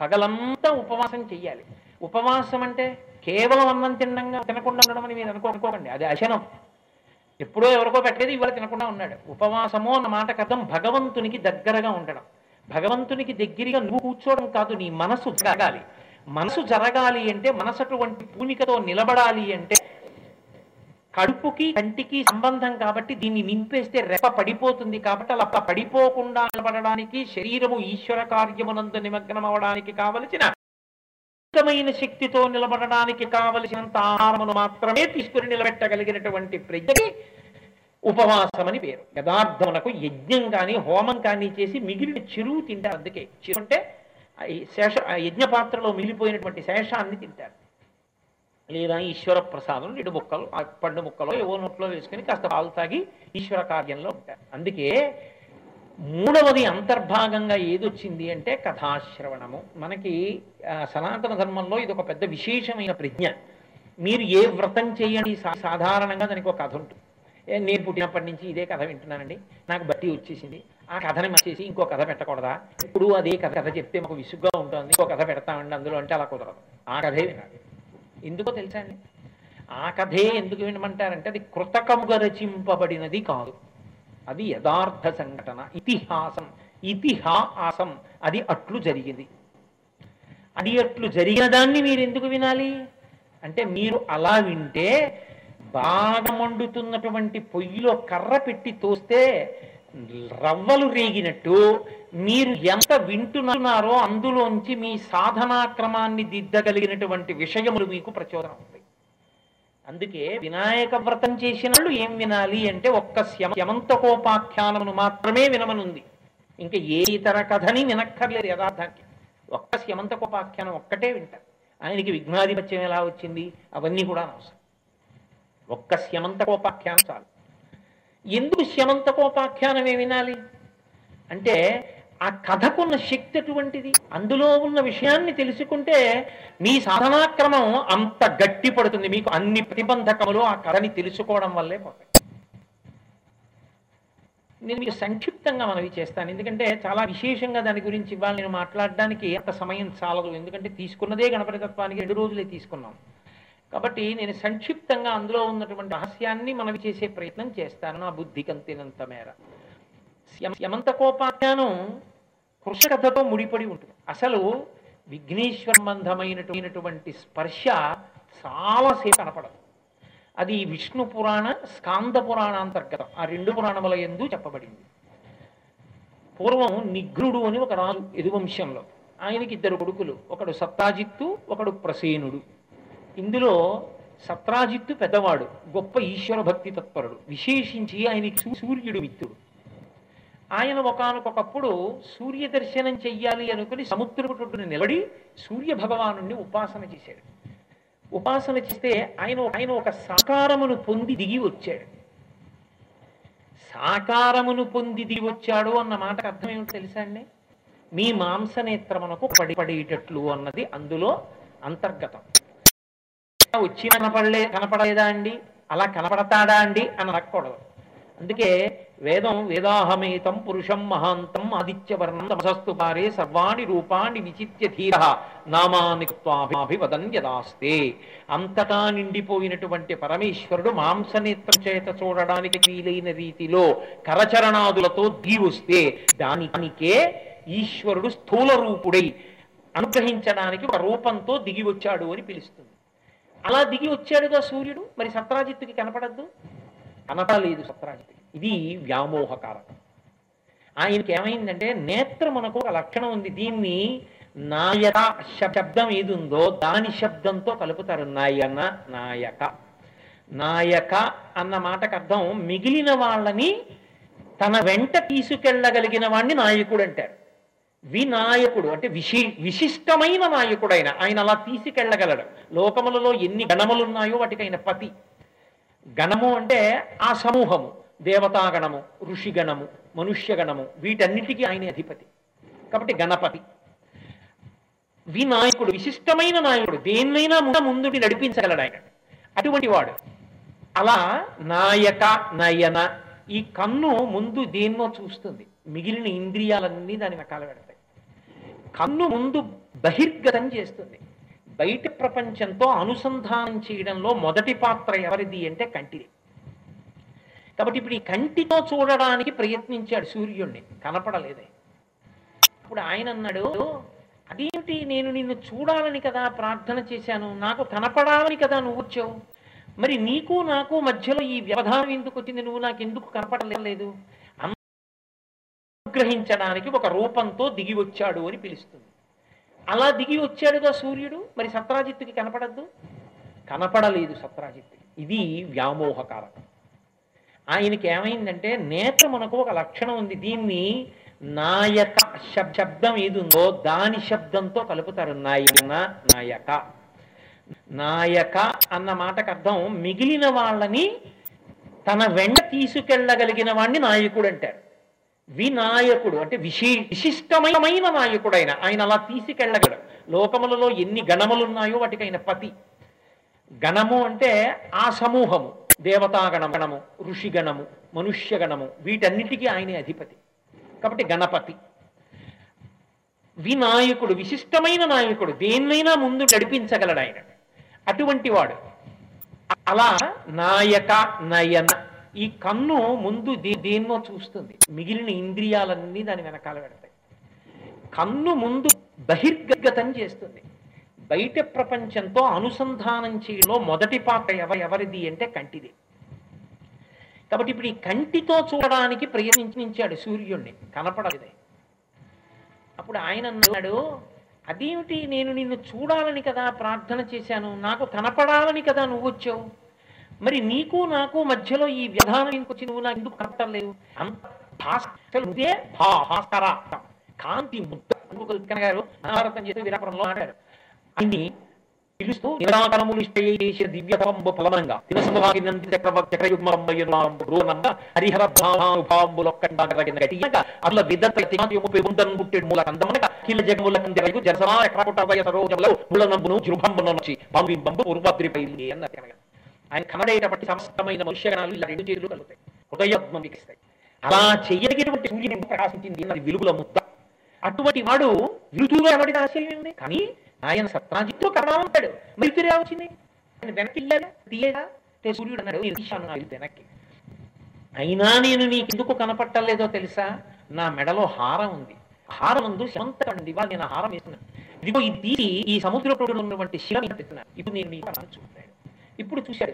పగలంతా ఉపవాసం చెయ్యాలి. ఉపవాసం అంటే కేవలం అన్నం తినడంగా తినకుండా ఉండడం అని మీరు అనుకో అనుకోకండి. అది అశనం. ఎప్పుడో ఎవరికో పెట్టేది ఇవాళ తినకుండా ఉన్నాడు. ఉపవాసము అన్న మాటకు అర్థం భగవంతునికి దగ్గరగా ఉండడం. భగవంతునికి దగ్గరగా నువ్వు కూర్చోవడం కాదు నీ మనసు జరగాలి. మనసు జరగాలి అంటే మనసు అటువంటి పూనికతో నిలబడాలి అంటే కడుపుకి కంటికి సంబంధం కాబట్టి దీన్ని నింపేస్తే రెప్ప పడిపోతుంది కాబట్టి అలా పడిపోకుండా నిలబడడానికి శరీరము ఈశ్వర కార్యమునందు నిమగ్నం అవడానికి కావలసిన అద్భుతమైన శక్తితో నిలబడడానికి కావలసినంత ఆహారమును మాత్రమే తీసుకుని నిలబెట్టగలిగినటువంటి ప్రజకి ఉపవాసం అని పేరు. యథార్థమునకు యజ్ఞం కానీ హోమం కానీ చేసి మిగిలిన చెరువు తింటారు. అందుకే చెరువు అంటే ఆ శేష ఆ యజ్ఞ పాత్రలో మిగిలిపోయినటువంటి శేషాన్ని తింటారు. లేదా ఈశ్వర ప్రసాదం రెండు ముక్కలు పండు ముక్కలో ఏవో నోట్లో వేసుకుని కాస్త పాలు తాగి ఈశ్వర కార్యంలో ఉంటారు. అందుకే మూడవది అంతర్భాగంగా ఏదొచ్చింది అంటే కథాశ్రవణము. మనకి సనాతన ధర్మంలో ఇది ఒక పెద్ద విశేషమైన ప్రజ్ఞ. మీరు ఏ వ్రతం చేయండి సా- సాధారణంగా దానికి ఒక కథ ఉంటుంది. ఏ, నేను పుట్టినప్పటి నుంచి ఇదే కథ వింటున్నానండి. నాకు బట్టి వచ్చేసింది. ఆ కథని మర్చేసి ఇంకో కథ పెట్టకూడదా? ఇప్పుడు అదే కథ కథ చెప్తే మాకు విసుగ్గా ఉంటుంది. ఇంకో కథ పెడతామండి అందులో అంటే అలా కుదరదు. ఆ కథే వినాలి. ఎందుకో తెలుసా అండి? ఆ కథే ఎందుకు వినమంటారంటే అది కృతకముగా రచింపబడినది కాదు. అది యథార్థ సంఘటన ఇతిహాసం ఇతిహాసం. అది అట్లు జరిగింది. అది అట్లు జరిగిన దాన్ని మీరు ఎందుకు వినాలి? అంటే మీరు అలా వింటే బాగా మండుతున్నటువంటి పొయ్యిలో కర్ర పెట్టి తోస్తే రవ్వలు రేగినట్టు మీరు ఎంత వింటున్నారో అందులోంచి మీ సాధనాక్రమాన్ని దిద్దగలిగినటువంటి విషయములు మీకు ప్రచోదనం అవుతాయి అందుకే వినాయక వ్రతం చేసిన వాళ్ళు ఏం వినాలి అంటే ఒక్క శమంతకోపాఖ్యానమును మాత్రమే వినమనుంది. ఇంకా ఏ ఇతర కథని వినక్కర్లేదు యథార్థానికి. ఒక్క శమంతకోపాఖ్యానం ఒక్కటే వింటారు ఆయనకి విఘ్నాధిపత్యం ఎలా వచ్చింది? అవన్నీ కూడా అనవసరం. ఒక్క శమంతకోపాఖ్యానం చాలు. ఎందుకు శమంతకోపాఖ్యానమే వినాలి? అంటే ఆ కథకున్న శక్తి అటువంటిది అందులో ఉన్న విషయాన్ని తెలుసుకుంటే మీ సాధనాక్రమం అంత గట్టి పడుతుంది. మీకు అన్ని ప్రతిబంధకములు ఆ కథని తెలుసుకోవడం వల్లే పోతాయి. నేను మీకు సంక్షిప్తంగా మనవి చేస్తాను. ఎందుకంటే చాలా విశేషంగా దాని గురించి ఇవాళ నేను మాట్లాడడానికి అంత సమయం చాలదు. ఎందుకంటే తీసుకున్నదే గణపతి తత్వానికి రెండు రోజులే తీసుకున్నాం. కాబట్టి నేను సంక్షిప్తంగా అందులో ఉన్నటువంటి రహస్యాన్ని మనవి చేసే ప్రయత్నం చేస్తాను. నా బుద్ధికి అంతేనంత మేర. యమంత కోపాఖ్యానం కృషకథతో ముడిపడి ఉంటుంది. అసలు విఘ్నేశ్వరబంధమైనటువంటి స్పర్శ చాలాసేపు కనపడదు. అది విష్ణు పురాణ స్కాంద పురాణాంతర్గతం ఆ రెండు పురాణముల ఎందు చెప్పబడింది. పూర్వం నిఘ్రుడు అని ఒక రాజు యదువంశంలో ఆయనకి ఇద్దరు కొడుకులు. ఒకడు సత్రాజిత్తు ఒకడు ప్రసేనుడు. ఇందులో సత్రాజిత్తు పెద్దవాడు గొప్ప ఈశ్వర భక్తి తత్పరుడు. విశేషించి ఆయనకి సూ- సూర్యుడు మిత్రుడు. ఆయన ఒకనకొకప్పుడు సూర్య దర్శనం చెయ్యాలి అనుకుని సముద్రపుటుని నిలబడి సూర్య భగవాను ఉపాసన చేశాడు. ఉపాసన చేస్తే ఆయన ఆయన ఒక సాకారమును పొంది దిగి వచ్చాడు. సాకారమును పొంది దిగి వచ్చాడు అన్న మాటకు అర్థం ఏమిటో తెలుసా అండి? మీ మాంసనేత్రమునకు పడి పడేటట్లు అన్నది అందులో అంతర్గతం. వచ్చి కనపడలే కనపడలేదా అండి? అలా కనపడతాడా అండి? అని అనకూడదు అందుకే వేదం వేదాహమేతం పురుషం మహాంతం ఆదిత్యవర్ణం తమసస్తు పారే సర్వాణి రూపాణి విచిత్య ధీర నామాని త్వాభివదన్ యదాస్తే. అంతటా నిండిపోయినటువంటి పరమేశ్వరుడు మాంసనేత్రం చేత చూడడానికి వీలైన రీతిలో కరచరణాదులతో దీవుస్తే దానికే ఈశ్వరుడు స్థూల రూపుడై అనుగ్రహించడానికి ఒక రూపంతో దిగి వచ్చాడు అని పిలుస్తుంది. అలా దిగి వచ్చాడుగా సూర్యుడు? మరి సత్రాజిత్తుకి కనపడద్దు? కనపడలేదు సత్రాజిత్ ఇది వ్యామోహకారకం ఆయనకి ఏమైందంటే నేత్రమునకు ఒక లక్షణం ఉంది. దీన్ని నాయక శబ్దం ఏది ఉందో దాని శబ్దంతో కలుపుతారు. నాయన నాయక. నాయక అన్న మాటకు అర్థం మిగిలిన వాళ్ళని తన వెంట తీసుకెళ్ళగలిగిన వాడిని నాయకుడు అంటారు. వినాయకుడు అంటే విశి విశిష్టమైన నాయకుడైన ఆయన అలా తీసుకెళ్ళగలడు. లోకములలో ఎన్ని గణములున్నాయో వాటికి ఆయన పతి. గణము అంటే ఆ సమూహము. దేవతాగణము ఋషిగణము మనుష్యగణము వీటన్నిటికీ ఆయన అధిపతి. కాబట్టి గణపతి. వినాయకుడు విశిష్టమైన నాయకుడు దేన్నైనా ముందు ముందుటి నడిపించగలడు ఆయన. అటువంటి వాడు. అలా నాయక నయన ఈ కన్ను ముందు దేన్నో చూస్తుంది. మిగిలిన ఇంద్రియాలన్నీ దాని వెనకాల పెడతాయి. కన్ను ముందు బహిర్గతం చేస్తుంది. బయట ప్రపంచంతో అనుసంధానం చేయడంలో మొదటి పాత్ర ఎవరిది అంటే కంటిది. కాబట్టి ఇప్పుడు ఈ కంటితో చూడడానికి ప్రయత్నించాడు సూర్యుణ్ణి కనపడలేదే. అప్పుడు ఆయన అన్నాడు అదేమిటి నేను నిన్ను చూడాలని కదా ప్రార్థన చేశాను? నాకు కనపడాలని కదా నువ్వు వచ్చావు? మరి నీకు నాకు మధ్యలో ఈ వ్యవధానం ఎందుకు వచ్చింది? నువ్వు నాకు ఎందుకు కనపడలేదు? అనుగ్రహించడానికి ఒక రూపంతో దిగి వచ్చాడు అని పిలుస్తుంది. అలా దిగి వచ్చాడుగా సూర్యుడు. మరి సత్రాజిత్తుకి కనపడద్దు? కనపడలేదు సత్రాజిత్తుకి. ఇది వ్యామోహకారకం ఆయనకి ఏమైందంటే నేత్రమునకు ఒక లక్షణం ఉంది. దీన్ని నాయక శబ్- శబ్దం ఏది ఉందో దాని శబ్దంతో కలుపుతారు. నాయన నాయక. నాయక అన్న మాటకు అర్థం మిగిలిన వాళ్ళని తన వెంట తీసుకెళ్ళగలిగిన వాడిని నాయకుడు అంటారు. వినాయకుడు అంటే విశి విశిష్టమైన నాయకుడైన ఆయన అలా తీసుకెళ్ళగలడు. లోకములలో ఎన్ని గణములున్నాయో వాటికి ఆయన పతి. గణము అంటే ఆ సమూహము. దేవతాగణం ఋషిగణము మనుష్యగణము వీటన్నిటికీ ఆయనే అధిపతి. కాబట్టి గణపతి. వినాయకుడు విశిష్టమైన నాయకుడు దేన్నైనా ముందు నడిపించగలడు ఆయన. అటువంటి వాడు. అలా నాయక నయన ఈ కన్ను ముందు దే- దేన్నో చూస్తుంది. మిగిలిన ఇంద్రియాలన్నీ దాని వెనకాల పెడతాయి. కన్ను ముందు బహిర్గతం చేస్తుంది. బయట ప్రపంచంతో అనుసంధానం చేయడంలో మొదటి పాట ఎవ ఎవరిది అంటే కంటిది. కాబట్టి ఇప్పుడు ఈ కంటితో చూడడానికి ప్రయత్నించాడు సూర్యుణ్ణి. కనపడలేదు. అప్పుడు ఆయన అన్నాడు అదేమిటి నేను నిన్ను చూడాలని కదా ప్రార్థన చేశాను? నాకు కనపడాలని కదా నువ్వు వచ్చావు? మరి నీకు నాకు మధ్యలో ఈ వ్యధానం ఇంకొచ్చి నువ్వు నాకు ఎందుకు కనపడలేదు? అంతే భాస్కర కాంతి ముద్ద. గారు మహాభారతం చేసి వీరాపురంలో ఆడారు. ఆయన్ని పిలుస్తూ నిరాకరములు ఇష్టయేష దివ్యతంబు ఫలమంగా. తినసమవాగినంతి చక్రవ చక్రయుగ్మరంబ హరిహర భావానుభావంబులొక్కండాగరగిన గటియక అట్ల విదత్త తిమాతియము పెగుండన్ గుట్టెడు మూల కందమనక కిల జగముల కందిరయు జరసమా ఎక్రపుటవయ సరోజములో ముళ్ళ నంబును జృంభంబును వచ్చి పంబింబంబు పూర్వద్రిపై అన్నారు ఆయన కనడేటప్పటి సమస్తమైన మనుష్యగణాలు ఇలా రెండు చేతులు కలుగుతాయి. హృదయత్వం వికిస్తాయి. అలా చెయ్యగినటువంటి సూర్యుని ప్రకాశించింది అన్నది వెలుగుల ముద్ద అటువంటి వాడు విరుతుగా ఎవడి ఆశయం ఉంది కానీ ఆయన సత్రాజిత్తు కర్ణ ఉంటాడు మృతురే వచ్చింది ఆయన వెనక్కి తీయగా సూర్యుడు అన్నాడు. నేను తీశాను వెనక్కి. అయినా నేను నీకు ఎందుకు కనపట్టలేదో తెలుసా? నా మెడలో హారం ఉంది. హారం ముందు శమంతకండి ఇవాళ నేను హారం వేస్తున్నాను. ఇదిగో ఇది తీసి ఈ సముద్రపుడు ఉన్నటువంటి శిల మీద ఇప్పుడు నేను నీకు అన్నాను చూడాడు ఇప్పుడు చూశాడు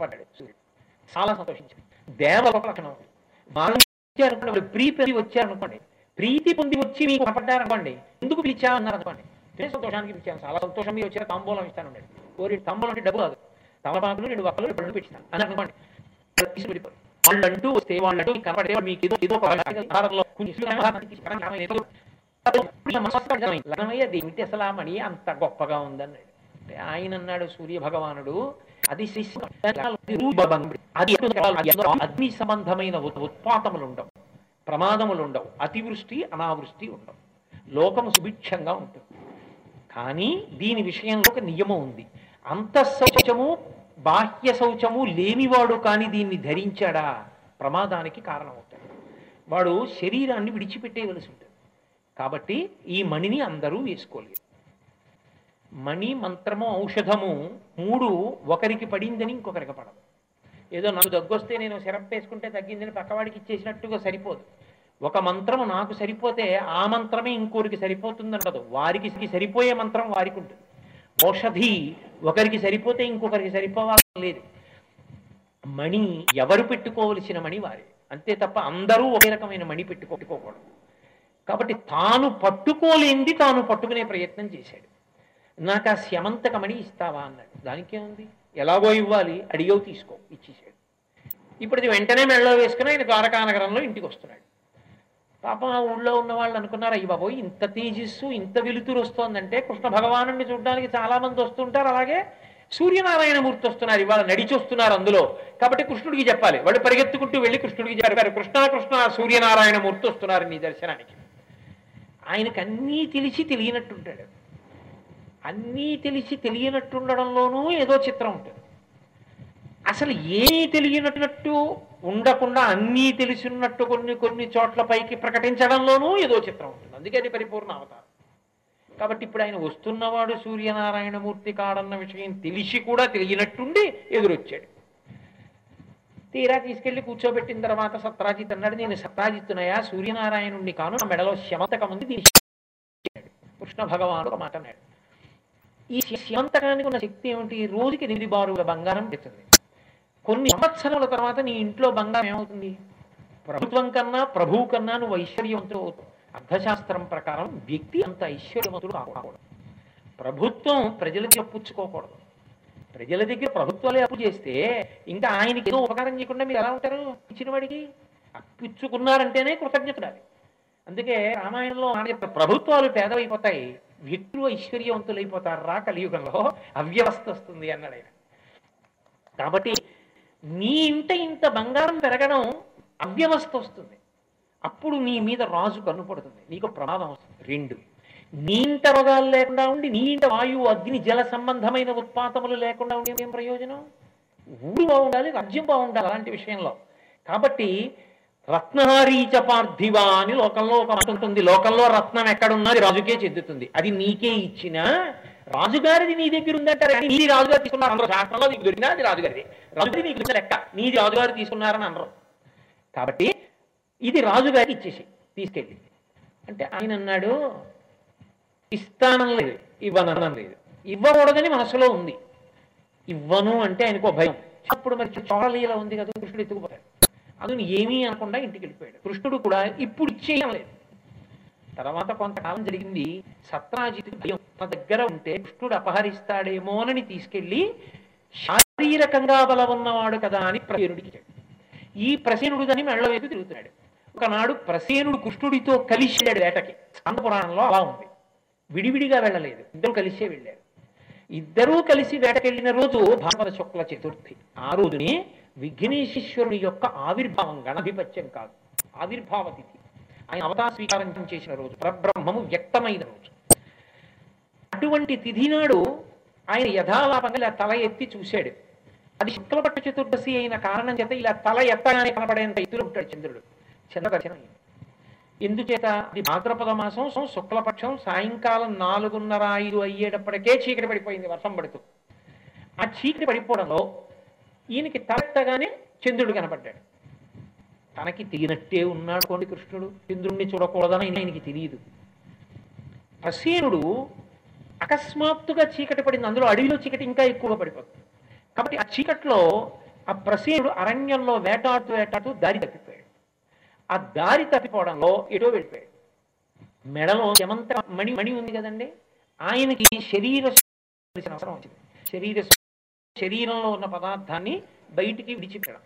పడ్డాడు సూర్యుడు. చాలా సంతోషించాడు దేవలోక లక్షణం వాళ్ళు వచ్చారనుకోండి ప్రీతి వచ్చారనుకోండి. ప్రీతి పొంది వచ్చి మీకు కనపడ్డారనుకోండి ఎందుకు పిలిచా అన్నారు అనుకోండి. సంతోషానికి ఇచ్చాను. చాలా సంతోషం మీరు వచ్చారు తాంబూలం ఇస్తాను అన్నాడు కోరి తాంబూలం అంటే డబ్బు కాదు. తమలపాకులు రెండు వక్కలు పళ్ళు పెట్టిస్తాను అని అనుకోండి. తీసి వాళ్ళు అంటూ వస్తే వాళ్ళు అంటూ కనపడే మీకు ఏదో ఏదో ఒక ఆహారంలో ఏమిటి అసలు ఆ మణి? అంత గొప్పగా ఉందన్నాడు అంటే ఆయన అన్నాడు సూర్య భగవానుడు అది అది అగ్ని సంబంధమైన ఉత్పాతములు ఉండవు. ప్రమాదములు ఉండవు. అతివృష్టి అనావృష్టి ఉండవు. లోకము సుభిక్షంగా ఉంటుంది. కానీ దీని విషయంలో ఒక నియమం ఉంది. అంతఃశౌచము బాహ్య శౌచము లేనివాడు కానీ దీన్ని ధరించాడా? ప్రమాదానికి కారణమవుతాడు. వాడు శరీరాన్ని విడిచిపెట్టేయవలసి ఉంటుంది. కాబట్టి ఈ మణిని అందరూ వేసుకోలేరు మణి మంత్రము ఔషధము మూడు ఒకరికి పడిందని ఇంకొకరికి పడదు. ఏదో నాకు దగ్గొస్తే నేను సిరప్ వేసుకుంటే తగ్గిందని పక్కవాడికి ఇచ్చేసినట్టుగా సరిపోదు. ఒక మంత్రము నాకు సరిపోతే ఆ మంత్రమే ఇంకోరికి సరిపోతుందంటదు. వారికి సరిపోయే మంత్రం వారికి ఉంటుంది. ఔషధి ఒకరికి సరిపోతే ఇంకొకరికి సరిపోవాలి లేదు. మణి ఎవరు పెట్టుకోవలసిన మణి వారి. అంతే తప్ప అందరూ ఒకే రకమైన మణి పెట్టుకోకూడదు. కాబట్టి తాను పట్టుకోలేంది తాను పట్టుకునే ప్రయత్నం చేశాడు. నాకు ఆ శమంతక మణి ఇస్తావా అన్నాడు. దానికేముంది ఎలాగో ఇవ్వాలి అడిగో తీసుకో ఇచ్చేసాడు. ఇప్పుడు వెంటనే మెడలో వేసుకుని ఆయన ద్వారకా నగరంలో ఇంటికి వస్తున్నాడు. పాపం ఆ ఊళ్ళో ఉన్న వాళ్ళు అనుకున్నారు అయ్యి బాబోయ్ ఇంత తేజస్సు ఇంత వెలుతురు వస్తోందంటే కృష్ణ భగవాను చూడడానికి చాలా మంది వస్తుంటారు. అలాగే సూర్యనారాయణ మూర్తి వస్తున్నారు ఇవాళ నడిచి వస్తున్నారు అందులో. కాబట్టి కృష్ణుడికి చెప్పాలి. వాడు పరిగెత్తుకుంటూ వెళ్ళి కృష్ణుడికి చెప్పారు కృష్ణ కృష్ణ సూర్యనారాయణ మూర్తి వస్తున్నారు నీ దర్శనానికి. ఆయనకు అన్నీ తెలిసి తెలియనట్టుంటాడు. అన్నీ తెలిసి తెలియనట్టుండడంలోనూ ఏదో చిత్రం ఉంటుంది. అసలు ఏమీ తెలియనట్టు ఉండకుండా అన్నీ తెలిసినట్టు కొన్ని కొన్ని చోట్ల పైకి ప్రకటించడంలోనూ ఏదో చిత్రం ఉంటుంది. అందుకే అది పరిపూర్ణ అవతారం. కాబట్టి ఇప్పుడు ఆయన వస్తున్నవాడు సూర్యనారాయణమూర్తి కాడన్న విషయం తెలిసి కూడా తెలియనట్టుండి ఎదురొచ్చాడు. తీరా తీసుకెళ్ళి కూర్చోబెట్టిన తర్వాత సత్రాజిత్ అన్నాడు నేను సత్రాజిత్తునయా? సూర్యనారాయణుణ్ణి కాను. నా మెడలో శమంతకం ఉంది దీన్ని కృష్ణ భగవానుడు ఒక మాట అన్నాడు. ఈ శమంతకానికి ఉన్న శక్తి ఏమిటి? రోజుకి ఎనిమిది బారుల బంగారం పెడుతుంది కొన్ని సంవత్సరముల తర్వాత నీ ఇంట్లో బంగారం ఏమవుతుంది? ప్రభుత్వం కన్నా ప్రభువు కన్నా నువ్వు ఐశ్వర్యవంతుడు అవుతావు. అర్థశాస్త్రం ప్రకారం వ్యక్తి అంత ఐశ్వర్యవంతుడు కాకూడదు. ప్రభుత్వం ప్రజల దగ్గర పుచ్చుకోకూడదు ప్రజల దగ్గర ప్రభుత్వాలే అప్పు చేస్తే ఇంకా ఆయనకి ఏదో ఉపకారం చేయకుండా మీరు ఎలా ఉంటారు? ఇచ్చిన వాడికి అప్పిచ్చుకున్నారంటేనే కృతజ్ఞతడాలి అందుకే రామాయణంలో ప్రభుత్వాలు పేదవైపోతాయి వ్యక్తులు ఐశ్వర్యవంతులైపోతారు రా కలియుగంలో అవ్యవస్థ వస్తుంది అన్నాడు ఆయన. కాబట్టి నీ ఇంట ఇంత బంగారం పెరగడం అవ్యవస్థ వస్తుంది. అప్పుడు నీ మీద రాజు కన్నుపడుతుంది నీకు ప్రమాదం వస్తుంది. రెండు నీ ఇంట రోగాలు లేకుండా ఉండి నీ ఇంట వాయువు అగ్ని జల సంబంధమైన ఉత్పాతములు లేకుండా ఉండి ఏం ప్రయోజనం? ఊరు బాగుండాలి రాజ్యం బాగుండాలి అలాంటి విషయంలో. కాబట్టి రత్నహారీచ పార్థివ అని లోకంలో ఒక మాట ఉంటుంది. లోకంలో రత్నం ఎక్కడున్నది? రాజుకే చెందుతుంది. అది నీకే ఇచ్చిన రాజుగారిది నీ దగ్గర ఉందంటారు? కానీ నీది రాజుగారు తీసుకున్నారు అందరూ శాస్త్రంలో నీకు దొరికినా అది రాజుగారిది. రాజుది నీకు లెక్క. నీది రాజుగారు తీసుకున్నారని అనరు. కాబట్టి ఇది రాజుగారికి ఇచ్చేసి తీసుకెళ్ళి. అంటే ఆయన అన్నాడు ఇస్తానం లేదు ఇవ్వననం లేదు. ఇవ్వకూడదని మనసులో ఉంది. ఇవ్వను అంటే ఆయనకు భయం. అప్పుడు మరి చోళలీల ఉంది కదా కృష్ణుడు ఎత్తుకుపోయాడు. అందుని ఏమీ అనకుండా ఇంటికి వెళ్ళిపోయాడు. కృష్ణుడు కూడా ఇప్పుడు ఇచ్చేయడం లేదు. తర్వాత కొంతకాలం జరిగింది సత్రాజిత్ భయం. తన దగ్గర ఉంటే దుష్టుడు అపహరిస్తాడేమోనని తీసుకెళ్ళి శారీరకంగా బలం ఉన్నవాడు కదా అని ప్రసేనుడికి ఈ ప్రసేనుడు దాన్ని మెళ్ళ వైపు తిరుగుతున్నాడు. ఒకనాడు ప్రసేనుడు కృష్ణుడితో కలిసి వెళ్ళాడు వేటకి. స్కంద పురాణంలో అలా ఉంది. విడివిడిగా వెళ్ళలేదు. ఇద్దరు కలిసే వెళ్ళారు. ఇద్దరూ కలిసి వేటకెళ్ళిన రోజు భాగవత శుక్ల చతుర్థి. ఆ రోజుని విఘ్నేశ్వరుడి యొక్క ఆవిర్భావం గణాధిపత్యం కాదు ఆవిర్భావ తిథి. ఆయన అవతార స్వీకారం చేసిన రోజు పరబ్రహ్మము వ్యక్తమైన రోజు. అటువంటి తిథి నాడు ఆయన యథాలాపంగా ఇలా తల ఎత్తి చూశాడు. అది శుక్లపట్ట చతుర్దశి అయిన కారణం చేత ఇలా తల ఎత్తగానే కనపడేంత ఎత్తులో ఉంటాడు చంద్రుడు. చంద్రదర్శనం ఎందుచేత? అది భాద్రపద మాసం శుక్లపక్షం సాయంకాలం నాలుగున్నర ఐదు అయ్యేటప్పటికే చీకటి పడిపోయింది వర్షం పడుతూ. ఆ చీకటి పడిపోవడంలో ఈయనకి తలెత్తగానే చంద్రుడు కనపడ్డాడు. తనకి తిరిగినట్టే ఉన్నాడు కొండి కృష్ణుడు. ఇంద్రుణ్ణి చూడకూడదని ఆయనకి తెలియదు. ప్రసేనుడు అకస్మాత్తుగా చీకటి పడింది. అందులో అడవిలో చీకటి ఇంకా ఎక్కువగా పడిపోతుంది. కాబట్టి ఆ చీకట్లో ఆ ప్రసేనుడు అరణ్యంలో వేటాడుతూ వేటాడుతూ దారి తప్పిపోయాడు. ఆ దారి తప్పిపోవడంలో ఎటో వెళ్ళిపోయాడు. మెడలో యమంత మణి మణి ఉంది కదండి. ఆయనకి శరీర అవసరం వచ్చింది. శరీర శరీరంలో ఉన్న పదార్థాన్ని బయటికి విడిచిపెట్టడం.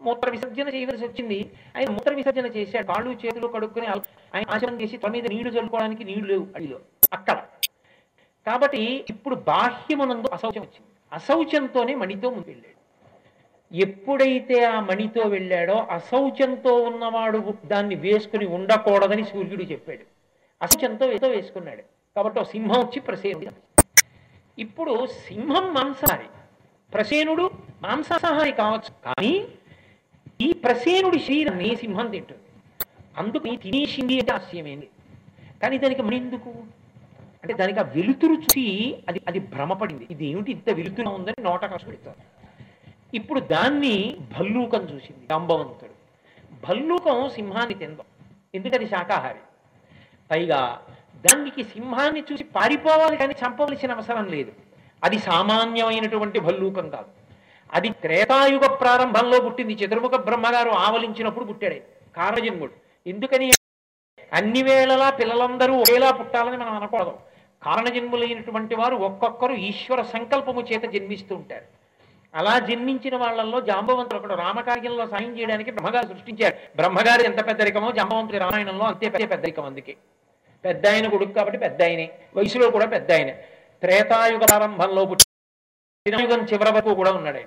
మూత్ర విసర్జన చేయవలసి వచ్చింది. ఆయన మూత్ర విసర్జన చేశాడు. కాళ్ళు చేతులు కడుక్కుని ఆయన ఆచరణ చేసి తమ మీద నీళ్ళు చల్లుకోవడానికి నీళ్ళు లేవు అడిలో అక్కడ. కాబట్టి ఇప్పుడు బాహ్యమునందు అశౌచం వచ్చింది. అశౌచంతోనే మణితో ముందు వెళ్ళాడు ఎప్పుడైతే ఆ మణితో వెళ్ళాడో అశౌచంతో ఉన్నవాడు దాన్ని వేసుకుని ఉండకూడదని సూర్యుడు చెప్పాడు. అశౌచంతో ఏదో వేసుకున్నాడు. కాబట్టి ఒక సింహం వచ్చి ప్రసేనుడు ఇప్పుడు సింహం మాంసాహారి. ప్రసేనుడు మాంసాహారి కావచ్చు. కానీ ఈ ప్రసేనుడి శరీరాన్ని సింహం తింటుంది. అందుకు తినేసింది అంటే ఆశ్చర్యమైంది. కానీ దానికి మణి అంటే దానికి ఆ వెలుతురు చూసి అది అది భ్రమపడింది. ఇది ఏమిటి ఇంత వెలుతురు ఉందని నోట కష్టపెడతారు ఇప్పుడు దాన్ని భల్లూకం చూసింది జాంబవంతుడు. భల్లూకం సింహాన్ని తిందాం. ఎందుకది శాకాహారి? పైగా దానికి సింహాన్ని చూసి పారిపోవాలి కానీ చంపవలసిన అవసరం లేదు. అది సామాన్యమైనటువంటి భల్లూకం కాదు. అది త్రేతాయుగ ప్రారంభంలో పుట్టింది. చతుర్ముఖ బ్రహ్మగారు ఆవలించినప్పుడు పుట్టాడు కారణజన్ముడు ఎందుకని? అన్ని వేళలా పిల్లలందరూ ఒకేలా పుట్టాలని మనం అనకూడదు. కారణజన్ములైనటువంటి వారు ఒక్కొక్కరు ఈశ్వర సంకల్పము చేత జన్మిస్తూ ఉంటారు. అలా జన్మించిన వాళ్ళల్లో జాంబవంతుడు ఒకడు రామకార్యంలో సాయం చేయడానికి బ్రహ్మగారు సృష్టించారు బ్రహ్మగారు ఎంత పెద్దరికమో జాంబవంతుడి రామాయణంలో అంతే పెద్ద పెద్దరికం అందుకే. పెద్ద ఆయన కొడుకు కాబట్టి పెద్ద ఆయనే. వయసులో కూడా పెద్ద ఆయనే. త్రేతాయుగ ప్రారంభంలో పుట్టిన చివరి వరకు కూడా ఉన్నాడు ఆయన